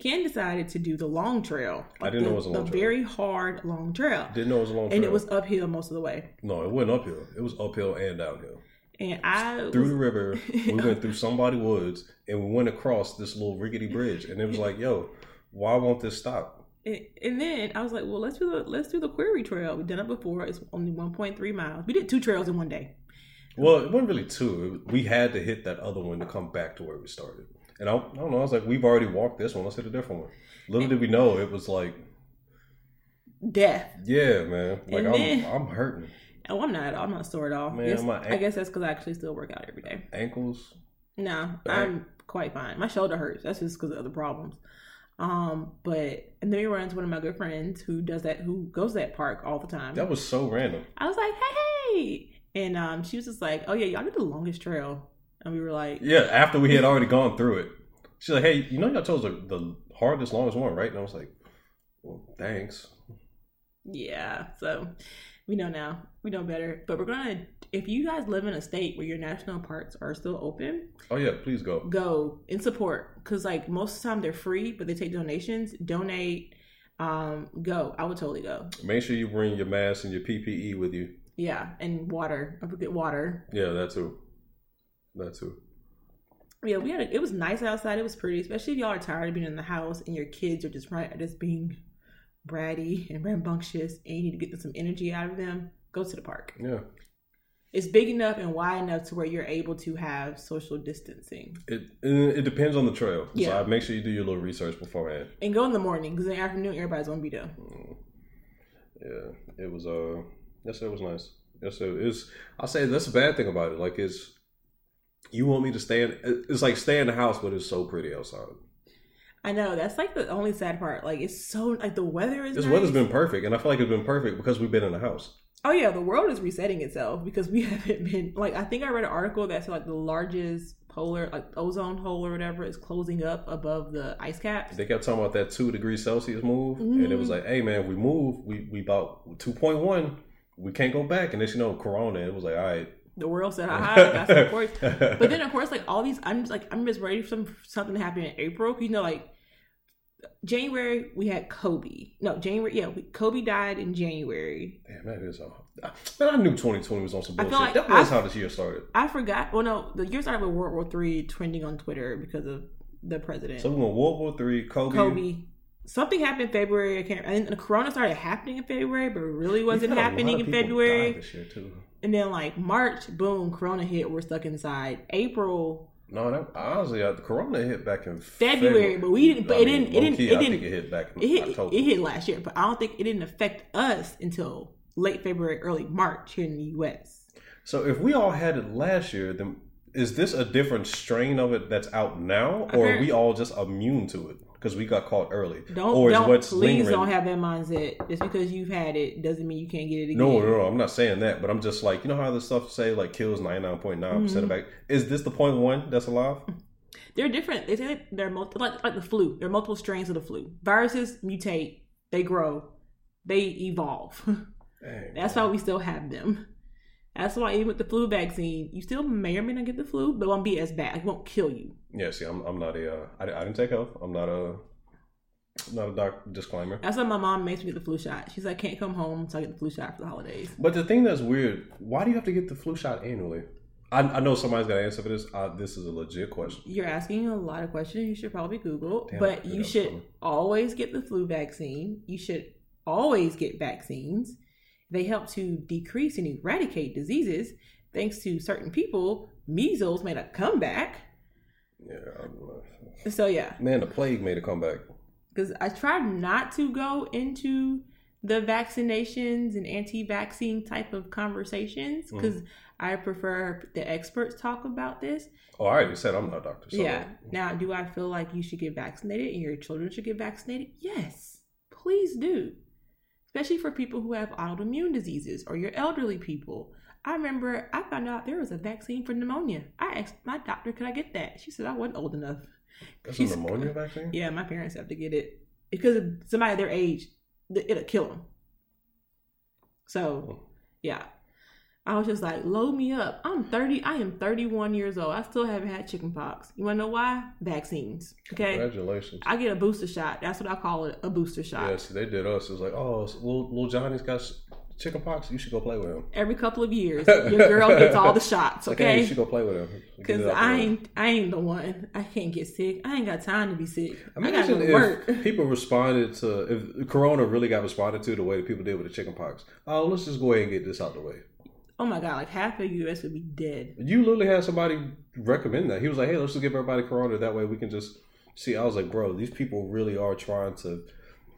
Ken decided to do the long trail. I didn't the, know it was a long trail. the trail. very hard long trail, Didn't know it was a long trail. and it was uphill most of the way. no, it wasn't uphill. It was uphill and downhill. And I Through was- the river, we went through somebody woods, and we went across this little rickety bridge, and it was like, yo, why won't this stop? And, and then I was like, well, let's do the let's do the query trail. We've done it before. It's only 1.3 miles. We did two trails in one day. Well, it wasn't really two. We had to hit that other one to come back to where we started. And I, I don't know. I was like, we've already walked this one. Let's hit a different one. Little did we know it was like, Death. yeah, man. Like And I'm, then- I'm hurting. Oh, I'm not. I'm not sore at all. Man, Yes, my I guess that's because I actually still work out every day. Ankles. No, Back. I'm quite fine. My shoulder hurts. That's just because of other problems. Um, but and then we run into one of my good friends who does that, who goes to that park all the time. That was so random. I was like, hey, hey, and um, she was just like, oh yeah, y'all did the longest trail, and we were like, Yeah, after we had already gone through it. She's like, hey, you know y'all chose the, the hardest, longest one, right? And I was like, well, thanks. yeah. So we know now, we know better. But we're gonna, if you guys live in a state where your national parks are still open, Oh, yeah, please go. go and support because like most of the time they're free, but they take donations. Donate. Um, go. I would totally go. Make sure you bring your mask and your PPE with you. Yeah, and water. I forget water. Yeah, that too. That too. Yeah, we had a, it was nice outside. It was pretty, especially if y'all are tired of being in the house and your kids are just right, just being bratty and rambunctious, and you need to get some energy out of them. Go to the park. Yeah. It's big enough and wide enough to where you're able to have social distancing. It it depends on the trail. Yeah. So I make sure you do your little research beforehand. And go in the morning because in the afternoon everybody's gonna be there. Mm. Yeah, it was. Uh, yes, it was nice. Yes, it is. I'll say that's a bad thing about it. Like, it's you want me to stay in. It's like stay in the house, but it's so pretty outside. I know that's like the only sad part. Like it's so like the weather is. This nice. weather's been perfect, and I feel like it's been perfect because we've been in the house. Oh yeah, the world is resetting itself because we haven't been like I think I read an article that said like the largest polar like ozone hole or whatever is closing up above the ice caps. They kept talking about that two degrees Celsius move, and it Mm-hmm. was like, "Hey man, if we move, we we about two point one, we can't go back." And then you know, Corona, it was like, "All right." The world said hi, got some. But then of course like all these I'm just like I'm just ready for some something to happen in April. You know like January we had Kobe. No, January yeah, we, Kobe died in January. Damn, that is all. Man, I knew 2020 was on some bullshit. like that was I- how this year started. I forgot. Well, no, the year started with World War Three trending on Twitter because of the president. So we went World War Three, Kobe. Kobe. Something happened in February. I can't. And the Corona started happening in February, but it really wasn't had a lot happening in February. This year too. And then like March, boom, Corona hit. We're stuck inside. April, No, that honestly, uh, the Corona hit back in February, but we didn't- but it didn't- it didn't- low-key, it I didn't- think it hit back in it hit. October. It hit last year, but I don't think it didn't affect us until late February, early March here in the U.S. So if we all had it last year, then is this a different strain of it that's out now, or are we all just immune to it because we got caught early? Don't or is don't what's please lingering? don't have that mindset. Just because you've had it doesn't mean you can't get it again. No, no, no, I'm not saying that, but I'm just like, you know how the stuff say like kills 99.9% Mm-hmm. of back. Is this the point one that's alive? They're different. They say they're multi- like like the flu. There are multiple strains of the flu. Viruses mutate, they grow, they evolve. Dang. That's why we still have them. That's why even with the flu vaccine, you still may or may not get the flu, but it won't be as bad. It won't kill you. Yeah, see, I'm, I'm not a, uh, I, I didn't take health. I'm not a, not a doctor. Disclaimer. That's why my mom makes me get the flu shot. She's like, can't come home until I get the flu shot for the holidays. But the thing that's weird, why do you have to get the flu shot annually? I, I know somebody's got to answer for this. Uh, this is a legit question. You're asking a lot of questions. You should probably Google, Damn, but you should always get the flu vaccine. You should always get vaccines. They help to decrease and eradicate diseases. Thanks to certain people, measles made a comeback. Yeah, I don't. So yeah, man, the plague made a comeback. because I tried not to go into the vaccinations and anti-vaccine type of conversations mm. because I prefer the experts talk about this. Oh, I already said I'm not a doctor. So yeah. Now, do I feel like you should get vaccinated and your children should get vaccinated? Yes, please do. Especially for people who have autoimmune diseases or your elderly people. I remember I found out there was a vaccine for pneumonia. I asked my doctor, could I get that? She said I wasn't old enough. That's She's- a pneumonia vaccine. Yeah, my parents have to get it because of somebody their age, it'll kill them. So, hmm. yeah, I was just like, load me up. I'm 30. I am 31 years old. I still haven't had chicken pox. You want to know why? Vaccines. Okay, Congratulations. I get a booster shot. That's what I call it, a booster shot. Yeah, see, they did us. It was like, oh, so little, little Johnny's got chicken pox. You should go play with him. Every couple of years, your girl gets all the shots. Like, hey, you should go play with him. Because it out the I ain't, I ain't the one. I can't get sick. I ain't got time to be sick. I, gotta go if work. people responded to if Corona really got responded to the way that people did with the chicken pox. Oh, let's just go ahead and get this out the way. Oh my god, like half of the U.S. would be dead. You literally had somebody recommend that. He was like, "Hey, let's just give everybody Corona. That way we can just see." I was like, "Bro, these people really are trying to."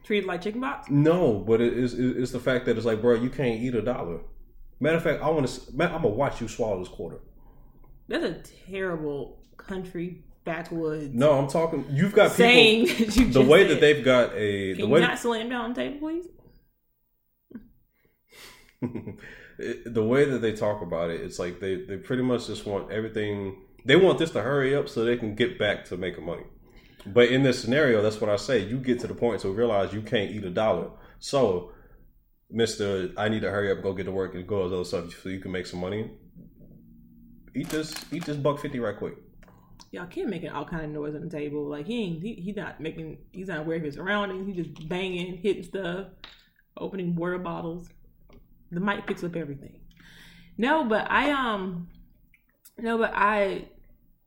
Treated like chicken pox. No, but it is it's the fact that it's like, bro, you can't eat a dollar. Matter of fact, I want to. I'm gonna watch you swallow this quarter. That's a terrible country backwoods No, I'm talking. You've got people. saying that you the just way said. that they've got a Can the you way not slam down the table, please? the way that they talk about it, it's like they, they pretty much just want everything. They want this to hurry up so they can get back to making money. But in this scenario, that's what I say. You get to the point to realize you can't eat a dollar. So, Mister, I need to hurry up, go get to work, and go to those stuff so you can make some money. Eat this, eat this buck fifty right quick. Y'all Kim making all kind of noise on the table. Like he ain't he, he not making he's not aware of his surroundings. He just banging, hitting stuff, opening water bottles. The mic picks up everything. No, but I um no, but I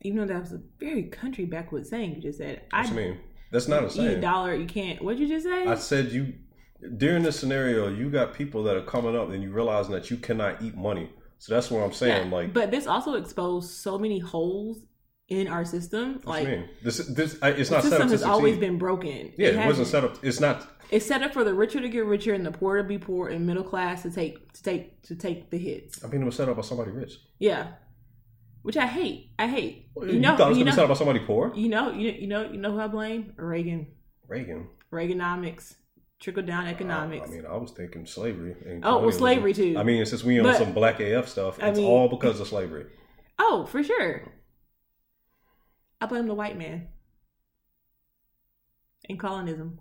even though that was a very country backwoods saying you just said, I mean? That's not a saying. dollar, you can't what'd you just say? I said you during this scenario, you got people that are coming up and you realizing that you cannot eat money. So that's what I'm saying. Yeah, like, but this also exposed so many holes in our system. like you mean? This, this, I- it's not set system up has always been broken. Yeah, it, has- wasn't set up. It's not. It's set up for the richer to get richer and the poor to be poor and middle class to take to take to take the hits. I mean, it was set up by somebody rich. Yeah. which I hate. I hate. You, know, thought it was gonna be something about somebody poor? You know, you you know, you know who I blame? Reagan. Reagan. Reaganomics. Trickle down economics. I mean, I was thinking slavery. Oh, well, slavery too. I mean, since we on but, some black AF stuff, it's I mean, all because of slavery. Oh, for sure. I blame the white man and colonism.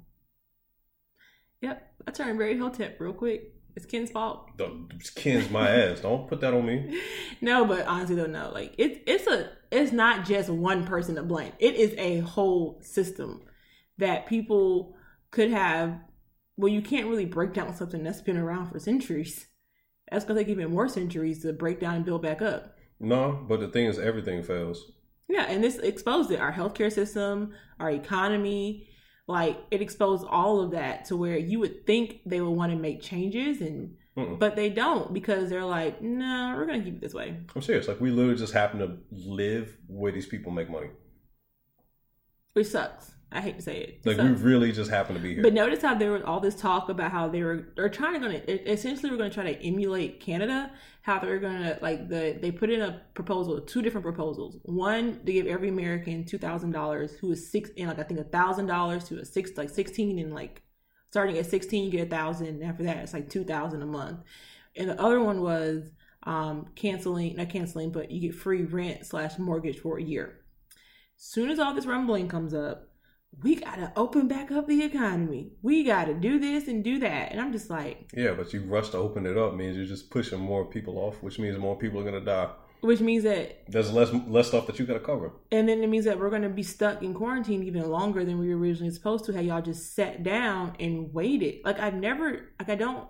Yep, I turned very hotep real quick. It's Ken's fault. It's Ken's my ass. Don't put that on me. No, but honestly, though, no. Like it's it's a it's not just one person to blame. It is a whole system that people could have. Well, you can't really break down something that's been around for centuries. That's gonna take even more centuries to break down and build back up. No, but the thing is, everything fails. Yeah, and this exposed it. Our healthcare system, our economy, like it exposed all of that to where you would think they would want to make changes and Mm-mm. but they don't because they're like, no, nah, we're gonna keep it this way. I'm serious. Like we literally just happen to live where these people make money. Which sucks. I hate to say it. like sucks. we really just happen to be here. But notice how there was all this talk about how they were they're trying to gonna essentially we're gonna try to emulate Canada. How they're gonna like the they put in a proposal, two different proposals. One to give every American two thousand dollars who is six and like I think a thousand dollars to a six like sixteen and like starting at sixteen you get a thousand. After that it's like two thousand a month. And the other one was um canceling not canceling but you get free rent slash mortgage for a year. Soon as all this rumbling comes up we got to open back up the economy. We got to do this and do that. And I'm just like, yeah, but you rush to open it up means you're just pushing more people off, which means more people are to die. Which means that there's less less stuff that you got to cover. And then it means that we're to be stuck in quarantine even longer than we were originally supposed to. Have y'all just sat down and waited? Like I've never, like I don't,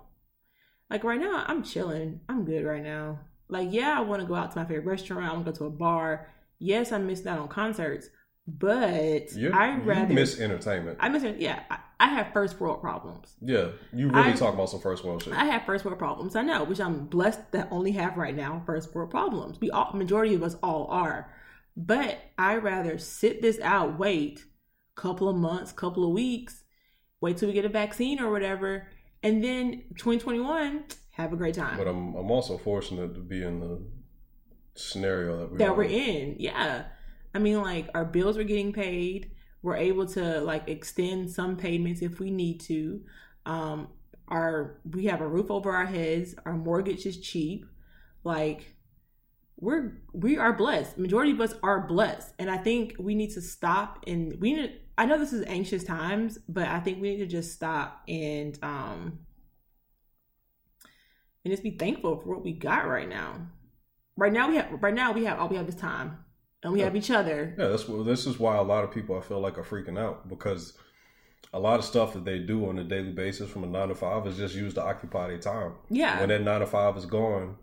like right now I'm chilling. I'm good right now. Like yeah, I want to go out to my favorite restaurant. I want to go to a bar. Yes, I missed out on concerts but You're, I rather miss entertainment. I miss it. Yeah, I, I, have first world problems. Yeah, you really I, talk about some first world shit. I have first world problems. I know, which I'm blessed that only have right now first world problems. We all, majority of us all are, but I rather sit this out, wait a couple of months, couple of weeks, wait till we get a vaccine or whatever, and then 2021 have a great time. But I'm I'm also fortunate to be in the scenario that we that we're in. Yeah I mean, like our bills are getting paid. We're able to like extend some payments if we need to. Um, our we have a roof over our heads. Our mortgage is cheap. Like we're we are blessed. Majority of us are blessed, and I think we need to stop and we need. I know this is anxious times, but I think we need to just stop and um and just be thankful for what we got right now. Right now we have right now we have all we have is time and we yeah. have each other. Yeah, that's this is why a lot of people I feel like are freaking out because a lot of stuff that they do on a daily basis from a nine to five is just used to occupy their time. Yeah. When that nine to five is gone,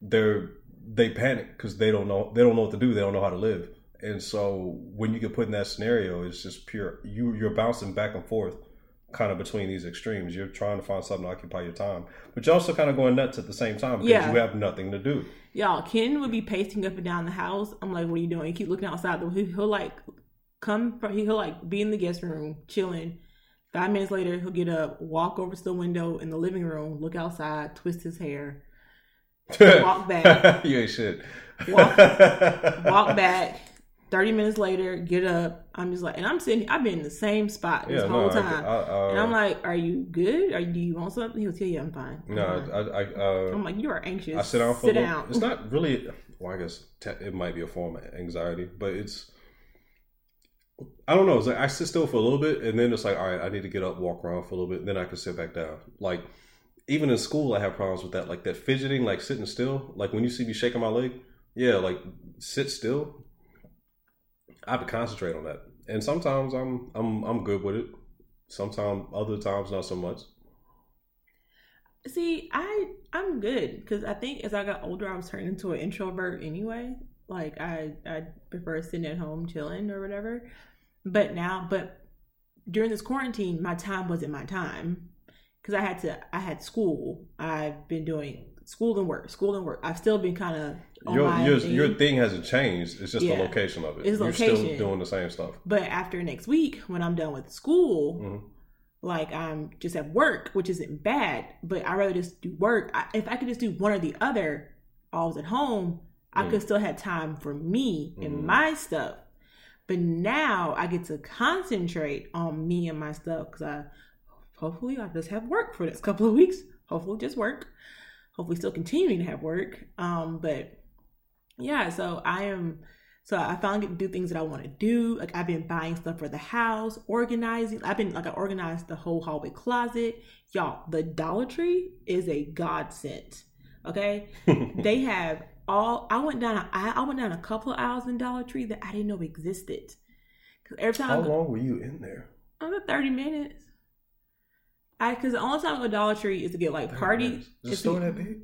they're they panic because they don't know they don't know what to do. They don't know how to live. And so when you get put in that scenario, it's just pure you you're bouncing back and forth kind of between these extremes. You're trying to find something to occupy your time, but you're also kind of going nuts at the same time because yeah. you have nothing to do. Y'all, Ken would be pacing up and down the house. I'm like, what are you doing? He keep looking outside. He'll, he'll like come from, he'll like be in the guest room chilling. Five minutes later, he'll get up, walk over to the window in the living room, look outside, twist his hair, walk back. you ain't shit. Walk, walk back 30 minutes later, get up. I'm just like, and I'm sitting, I've been in the same spot this yeah, whole no, time. I, I, uh, and I'm like, are you good? Are you, do you want something? He'll tell you, I'm fine. No, I, I, uh, I'm like, you are anxious. I sit down for sit little, down. It's not really, well, I guess it might be a form of anxiety, but it's, I don't know. It's like I sit still for a little bit, and then it's like, all right, I need to get up, walk around for a little bit, then I can sit back down. Like, even in school, I have problems with that, like that fidgeting, like sitting still. Like when you see me shaking my leg, yeah, like sit still I have to concentrate on that. And sometimes I'm I'm I'm good with it. Sometimes other times not so much. See, I I'm good because I think as I got older, I was turning into an introvert anyway. Like I I prefer sitting at home chilling or whatever. But now, but during this quarantine, my time wasn't my time because I had to I had school. I've been doing school and work, school and work. I've still been kind of your your, thing. your thing hasn't changed. It's just yeah. the location of it. It's You're location. still doing the same stuff. But after next week, when I'm done with school, mm-hmm. like I'm just at work, which isn't bad. But I rather just do work. I, if I could just do one or the other, I was at home. I Mm. could still have time for me and Mhm. my stuff. But now I get to concentrate on me and my stuff because I hopefully I just have work for this couple of weeks. Hopefully just work. Hopefully still continuing to have work. Um, but yeah, so I am so I finally get to do things that I want to do. Like I've been buying stuff for the house, organizing. I've been like I organized the whole hallway closet. Y'all, the Dollar Tree is a godsend. Okay, they have all. I went down. I, I went down a couple of aisles in Dollar Tree that I didn't know existed. Cause every time How go, long were you in there? about thirty minutes. I because the only time I go to Dollar Tree is to get like party. Is the store that big?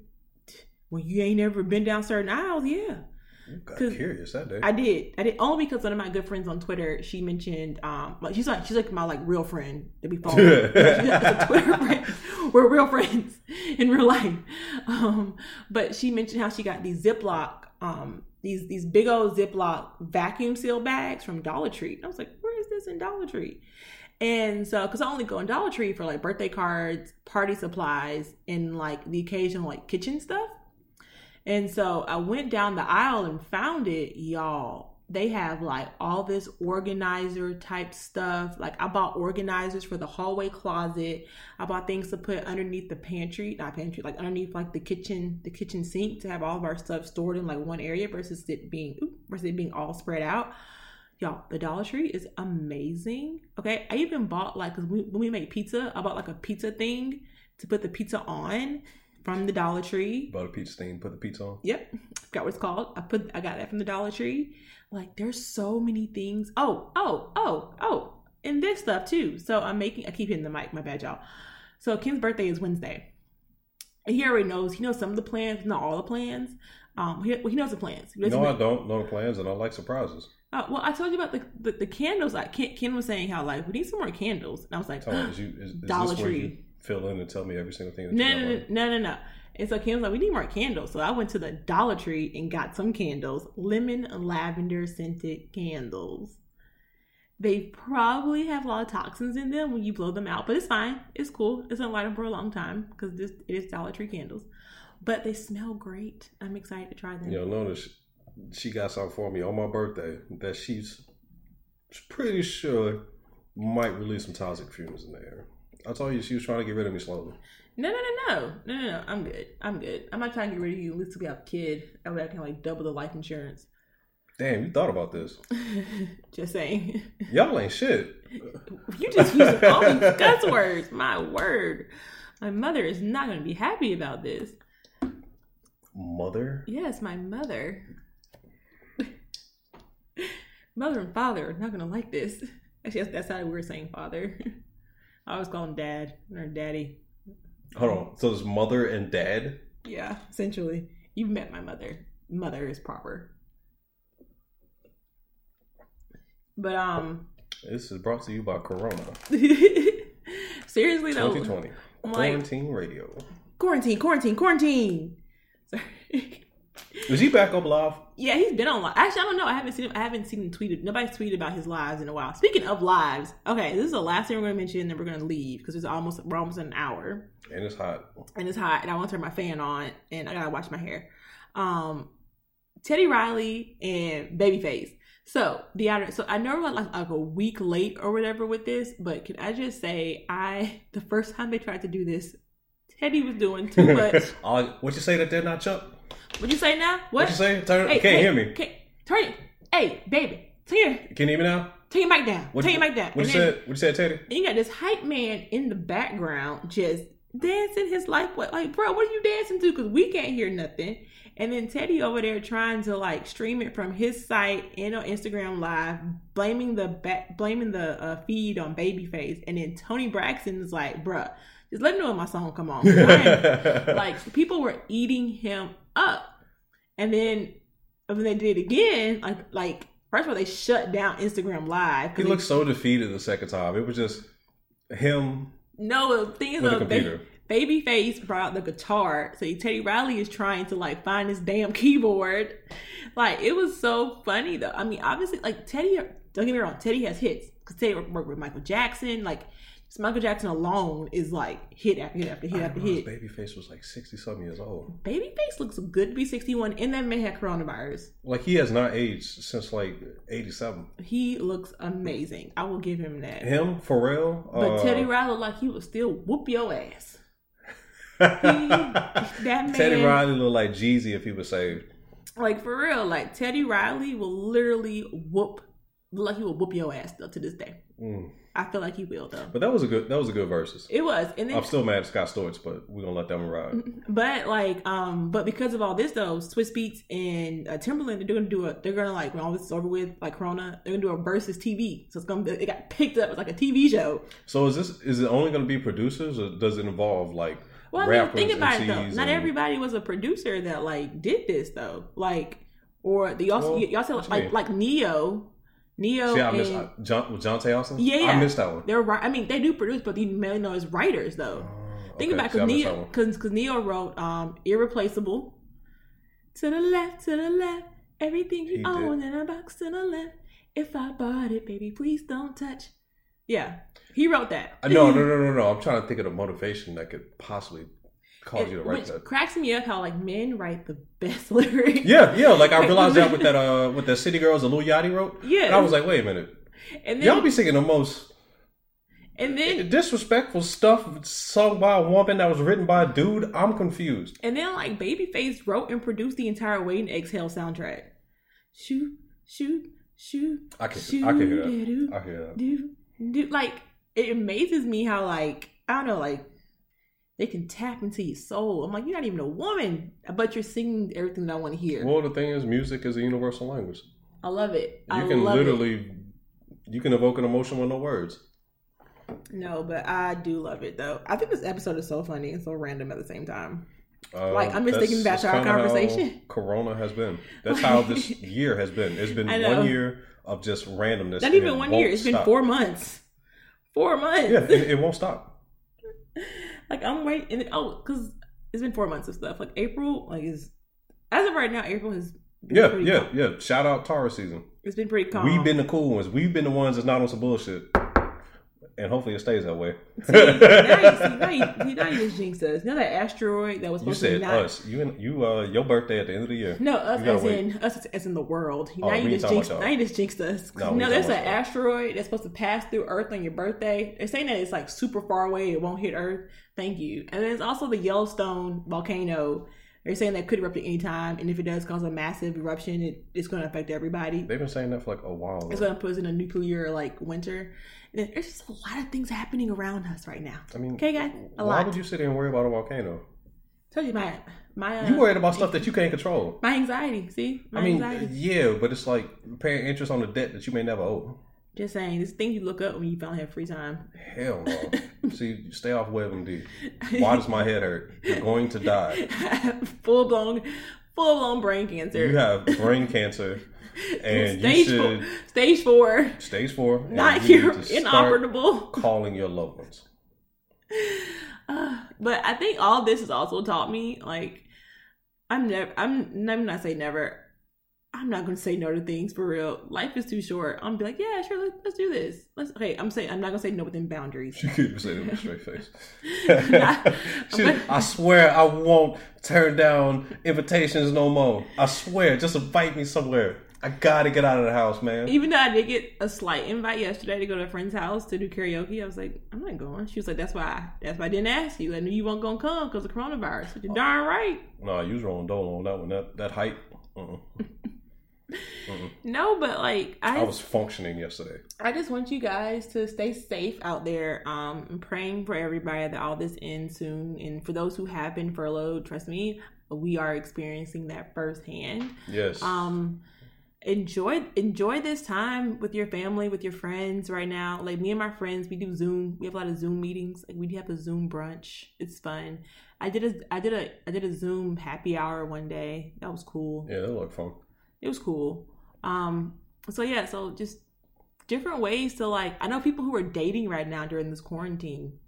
When you ain't never been down certain aisles, yeah. You got curious that day. I did. I did only because one of my good friends on Twitter, she mentioned, um, she's like she's like my like real friend that we follow. a Twitter friend. We're real friends in real life. Um, but she mentioned how she got these Ziploc, um, these these big old Ziploc vacuum seal bags from Dollar Tree. And I was like, where is this in Dollar Tree? And so, because I only go in Dollar Tree for like birthday cards, party supplies, and like the occasional like kitchen stuff. And so I went down the aisle and found it, y'all. They have like all this organizer type stuff. Like I bought organizers for the hallway closet. I bought things to put underneath the pantry, not pantry, like underneath like the kitchen, the kitchen sink to have all of our stuff stored in like one area versus it being versus it being all spread out. Y'all, the Dollar Tree is amazing. Okay, I even bought like we, when we make pizza, I bought like a pizza thing to put the pizza on from the Dollar Tree. Bought a pizza thing, put the pizza on. Yep, got what it's called. I put I got that from the Dollar Tree. Like there's so many things. Oh, oh, oh, oh, and this stuff too. So I'm making. I keep hitting the mic. My bad, y'all. So Kim's birthday is Wednesday. And he already knows. He knows some of the plans, not all the plans. Um, he, well, he knows the plans. No, I don't know the plans, and I like surprises. Uh, well, I told you about the the, the candles. Like Ken, Ken was saying how like we need some more candles, and I was like, me, is, you, is, is Dollar this where you Tree. Fill in and tell me every single thing? That No, no, no, no, no, no. And so Kim was like, we need more candles. So I went to the Dollar Tree and got some candles, lemon lavender scented candles. They probably have a lot of toxins in them when you blow them out, but it's fine. It's cool. It's gonna light them for a long time because this it is Dollar Tree candles. But they smell great. I'm excited to try them. You'll notice she got something for me on my birthday that she's pretty sure might release some toxic fumes in the air. I told you she was trying to get rid of me slowly. No, no, no, no, no, no, no. I'm good. I'm good. I'm not trying to get rid of you. At least we have a kid. That way I can like double the life insurance. Damn, you thought about this. Just saying. Y'all ain't shit. You just using all these cuss words. My word. My mother is not going to be happy about this. Mother? Yes, my mother. mother and father are not going to like this. Actually, that's, that's how we were saying father. I always call him dad or daddy. Hold on. So there's mother and dad? Yeah, essentially. You've met my mother. Mother is proper. But, um, This is brought to you by Corona. seriously though, 2020. I'm like- Quarantine radio. quarantine, quarantine, quarantine. Sorry. Is he back up live? Yeah, he's been on live. Actually, I don't know. I haven't seen him. I haven't seen him tweeted. Nobody's tweeted about his lives in a while. Speaking of lives, okay, this is the last thing we're going to mention. And then we're going to leave because it's almost we're almost an hour And it's hot. and it's hot, and I want to turn my fan on, and I gotta wash my hair. Um, Teddy Riley and Babyface. So the. So I know we're like like a week late or whatever with this, but can I just say I the first time they tried to do this, Teddy was doing too much. uh, what you say that did not Chuck? What'd you say now? What What? you say? Turn, Hey, can't hey, hear me. Can't, turn it. Hey, baby, turn Can you hear me now? turn your mic down. What turn you, your mic down. What And you then- said? What you said, Teddy? And you got this hype man in the background just dancing his life away. Like, bro, what are you dancing to? Because we can't hear nothing. And then Teddy over there trying to like stream it from his site and on Instagram Live, blaming the back, blaming the uh, feed on Babyface. And then Toni Braxton is like, bruh, just let me know when my song come on. Like people were eating him up. And then when they did it again, like like first of all they shut down Instagram Live. he looked so defeated the second time. It was just him No, the thing is, with a though, computer. ba- Babyface brought the guitar, so Teddy Riley is trying to like find his damn keyboard. Like it was so funny though. I mean, obviously, like Teddy. Don't get me wrong, Teddy has hits because Teddy worked with Michael Jackson. Like Michael Jackson alone is like hit after hit after hit after hit. Babyface was like sixty something years old. Babyface looks good to be 61, and that man had coronavirus. Like he has not aged since like eighty seven. He looks amazing. I will give him that. Him, Pharrell, But uh, Teddy Riley like he would still whoop your ass. that man, Teddy Riley looked like Jeezy if he was saved. like for real, like Teddy Riley will literally whoop, like he will whoop your ass still to this day. Mm. I feel like he will though. But that was a good that was a good versus. It was, and then I'm still mad at Scott Storch, but we're gonna let them ride. But like, um, but because of all this though, Swizz Beatz and uh, Timbaland, they're gonna do a, they're gonna like when all this is over with, like Corona, they're gonna do a versus TV. So it's gonna be, it got picked up as like a TV show. So is this is it only gonna be producers or does it involve like Well, I mean, rappers think about it though. Not and- everybody was a producer that like did this though. Like, or the y'all, Well, y'all said like mean? like Ne-Yo, Ne-Yo, See, I and missed I, John with Johnta Austin. Yeah, I missed that one. they're right. I mean, they do produce, but you mainly know as writers though. Oh, Think okay. about because Ne-Yo, because Ne-Yo wrote um irreplaceable. To the left, to the left, everything you He own in a box to the left. If I bought it, baby, please don't touch. Yeah, he wrote that. Uh, No, no, no, no, no. I'm trying to think of the motivation that could possibly cause you to write that. cracks me up how like men write the best lyrics. Yeah, yeah. Like I realized that with that uh with that City Girls that Lil Yachty wrote. Yeah. And I was like, wait a minute. and then, Y'all be singing the most and then disrespectful stuff sung by a woman that was written by a dude. I'm confused. and then like Babyface wrote and produced the entire Waiting to Exhale soundtrack. Shoot, shoot, shoot. I can shoot, I can hear that. I hear that. do do like it amazes me how like I don't know like they can tap into your soul. I'm like you're not even a woman, but you're singing everything that I want to hear. Well, the thing is, music is a universal language. I love it. You I can literally, you can evoke an emotion with no words. No, but I do love it though. I think this episode is so funny and so random at the same time. Uh, Like, I'm just thinking back to our conversation. Corona has been. That's how this year has been. It's been one year of just randomness. Not even one year. It's been four months. Four months. Yeah, it, it won't stop. Like I'm waiting. And, oh, because it's been four months of stuff. Like April, like is as of right now, April has. Been Yeah, yeah, calm. yeah. Shout out Taurus season. It's been pretty calm. We've been the cool ones. We've been the ones that's not on some bullshit. And hopefully it stays that way. See, now, you, see, now, you, now you just jinxed us. Now that asteroid that was you supposed to said be not. us. You and you uh your birthday at the end of the year. No, us as wait. in us as- in the world. Oh, now you just jinxed. Now y'all. just jinxed us. No, No, there's an asteroid that's supposed to pass through Earth on your birthday. They're saying that it's like super far away. It won't hit Earth. Thank you. And then there's also the Yellowstone volcano. They're saying that could erupt at any time, and if it does cause a massive eruption, it, it's going to affect everybody. They've been saying that for like a while. It's going to put us in a nuclear like winter. And there's just a lot of things happening around us right now. I mean, Okay, guys, a why lot. would you sit here and worry about a volcano? Tell you my my uh, You worried about stuff that you can't control. my anxiety. See, my I mean, anxiety. yeah, but it's like paying interest on a debt that you may never owe. Just saying, this thing you look up when you finally have free time. Hell no. See, stay off WebMD. Why does my head hurt? You're going to die. full blown, full blown brain cancer. You have brain cancer, and stage should four. Stage four. stage four. Not you here. Inoperable. Calling your loved ones. Uh, but I think all this has also taught me, like, I'm never. I'm. I'm not say never. I'm not to say no to things for real. Life is too short. I'm be like, yeah, sure, let's, let's do this. Let's. Okay, I'm saying I'm not to say no within boundaries. She could even say that with a straight face. She- I swear I won't turn down invitations no more. I swear, just invite me somewhere. I gotta get out of the house, man. Even though I did get a slight invite yesterday to go to a friend's house to do karaoke, I was like, I'm not going. She was like, That's why. I, that's why I didn't ask you. I knew you weren't gonna come because of coronavirus. But you're darn right. No, you was rolling dolo on that one. That that height. Uh-uh. No, but like I, I was functioning yesterday. I just want you guys to stay safe out there. Um, I'm praying for everybody that all this ends soon. And for those who have been furloughed, trust me, we are experiencing that firsthand. Yes. um enjoy enjoy this time with your family with your friends right now. Like me and my friends we do zoom. We have a lot of zoom meetings. Like we have a zoom brunch. It's fun. I did a i did a i did a zoom happy hour one day. That was cool. Yeah, that looked fun. it was cool. Um so yeah so just different ways to like i know people who are dating right now during this quarantine.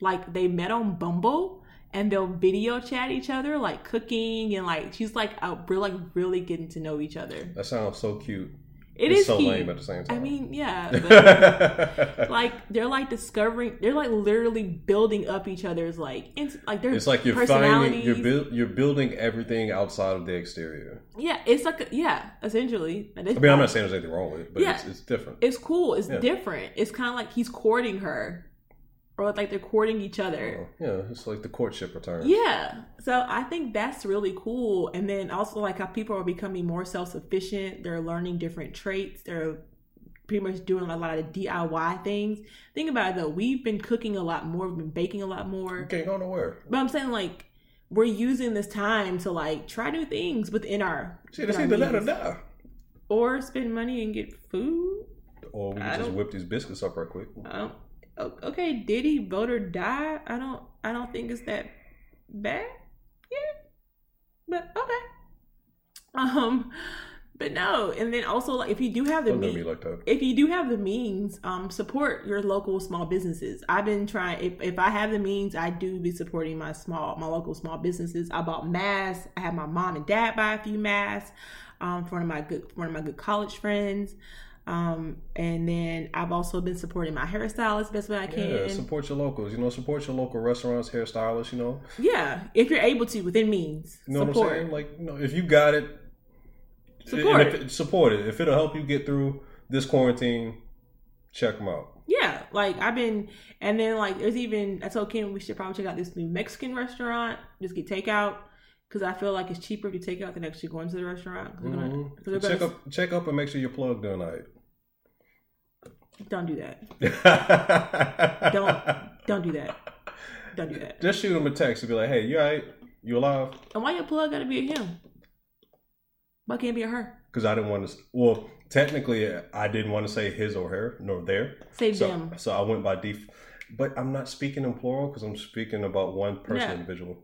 Like they met on bumble and they'll video chat each other like cooking and like she's like out we're like really getting to know each other That sounds so cute. It it's is so cute. lame at the same time. I mean, yeah, but like they're like discovering, they're like literally building up each other's like, like their it's like you're finding you're build, you're building everything outside of the exterior. Yeah, it's like a, yeah, essentially. I mean, I'm not saying there's anything wrong with it, but Yeah. it's, it's different. It's cool. It's Yeah. different. It's kind of like he's courting her, or like they're courting each other. Oh, yeah, it's like the courtship return. Yeah. So I think that's really cool. And then also like how people are becoming more self sufficient. They're learning different traits. They're pretty much doing a lot of DIY things. Think about it though. We've been cooking a lot more. We've been baking a lot You more. can't go nowhere. But I'm saying like we're using this time to like try new things within our, it's within our either that or die. or spend money and get food. Or we I can just whip these biscuits up right quick. I don't. Okay, did he vote or die? I don't. I don't think it's that bad. Yeah, but okay. Um, but no, and then also like if you do have the means, me like if you do have the means, um, support your local small businesses. I've been trying. If if I have the means, I do be supporting my small my local small businesses. I bought masks. I had my mom and dad buy a few masks. Um, for one of my good one of my good college friends. Um, and then I've also been supporting my hairstylist best way I can. Yeah, support your locals. You know, support your local restaurants, hairstylists. You know, Yeah, if you're able to within means, you know support. what I'm saying. Like, you know, if you got it, Support if it- support it. If it'll help you get through this quarantine, check them out. Yeah, like I've been, and then like there's even I told Kim we should probably check out this new Mexican restaurant. Just get takeout because I feel like it's cheaper to take out than actually going to the restaurant. we're gonna- Check up, check up, and make sure you're plugged in. All right. Don't do that. Don't don't do that. Don't do that. Just shoot him a text and be like, "Hey, you all right? You alive?" And why your plug gotta be a him? Why can't it be a her? Because I didn't want to. Well, technically, uh, I didn't want to say his or her nor their. Say So, them. so I went by def. But I'm not speaking in plural because I'm speaking about one person individual.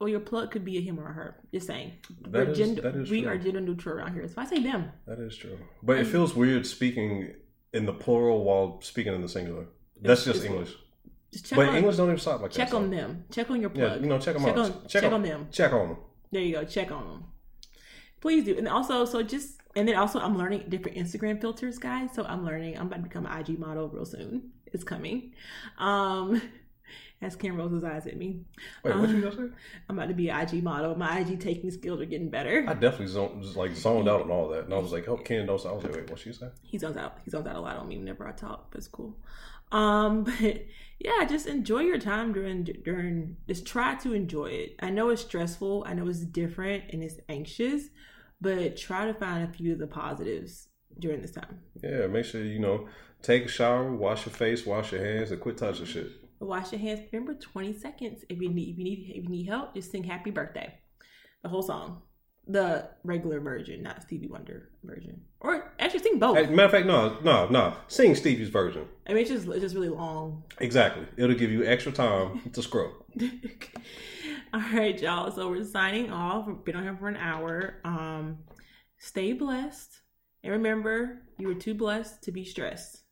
Or your plug could be a him or a her. Just saying. That is- gender, that is we true. are gender neutral around here. So I say them. That is true. But it feels weird speaking in the plural while speaking in the singular. That's just English. Just check But on English don't even stop like check that. on so- them. Check on your plug. Yeah, you know, check them check out. on check, on them. Check on them. There you go. Check on them. Please do. And also, so just and then also, I'm learning different Instagram filters, guys. So I'm learning. I'm about to become an IG model real soon. It's coming. Um, as Kim rolls his eyes at me, Wait, what you just say? I'm about to be an IG model. My IG taking skills are getting better. I definitely zoned, just like zoned out on all that, and I was like, "Oh, Ken knows." I was like, "Wait, what she say?" he zones out. He zones out a lot on me whenever I talk, but it's cool. Um, but yeah, just enjoy your time during during. Just try to enjoy it. I know it's stressful. I know it's different and it's anxious, but try to find a few of the positives during this time. Yeah, make sure you know, take a shower, wash your face, wash your hands, and quit touching shit. Wash your hands. Remember, twenty seconds. If you need, if you need, if you need help, just sing "Happy Birthday," the whole song, the regular version, not Stevie Wonder version, or actually sing both. Hey, matter of fact, no, no, no. Sing Stevie's version. I mean, it's just it's just really long. Exactly. It'll give you extra time to scrub. All right, y'all. So we're signing off. We've been on here for an hour. Um, stay blessed, and remember, you were too blessed to be stressed.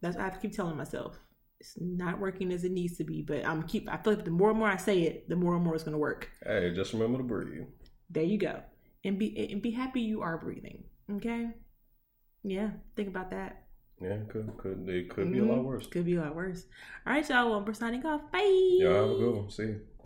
That's what I have to keep telling myself. It's not working as it needs to be, but I'm keep. I feel like the more and more I say it, the more and more it's going to work. Hey, just remember to breathe. There you go, and be and be happy you are breathing. Okay. Yeah, think about that. Yeah, could could it could be a lot Mhm. worse. Could be a lot worse. All right, y'all. Well, we're signing off. Bye. Y'all have a good one. See you.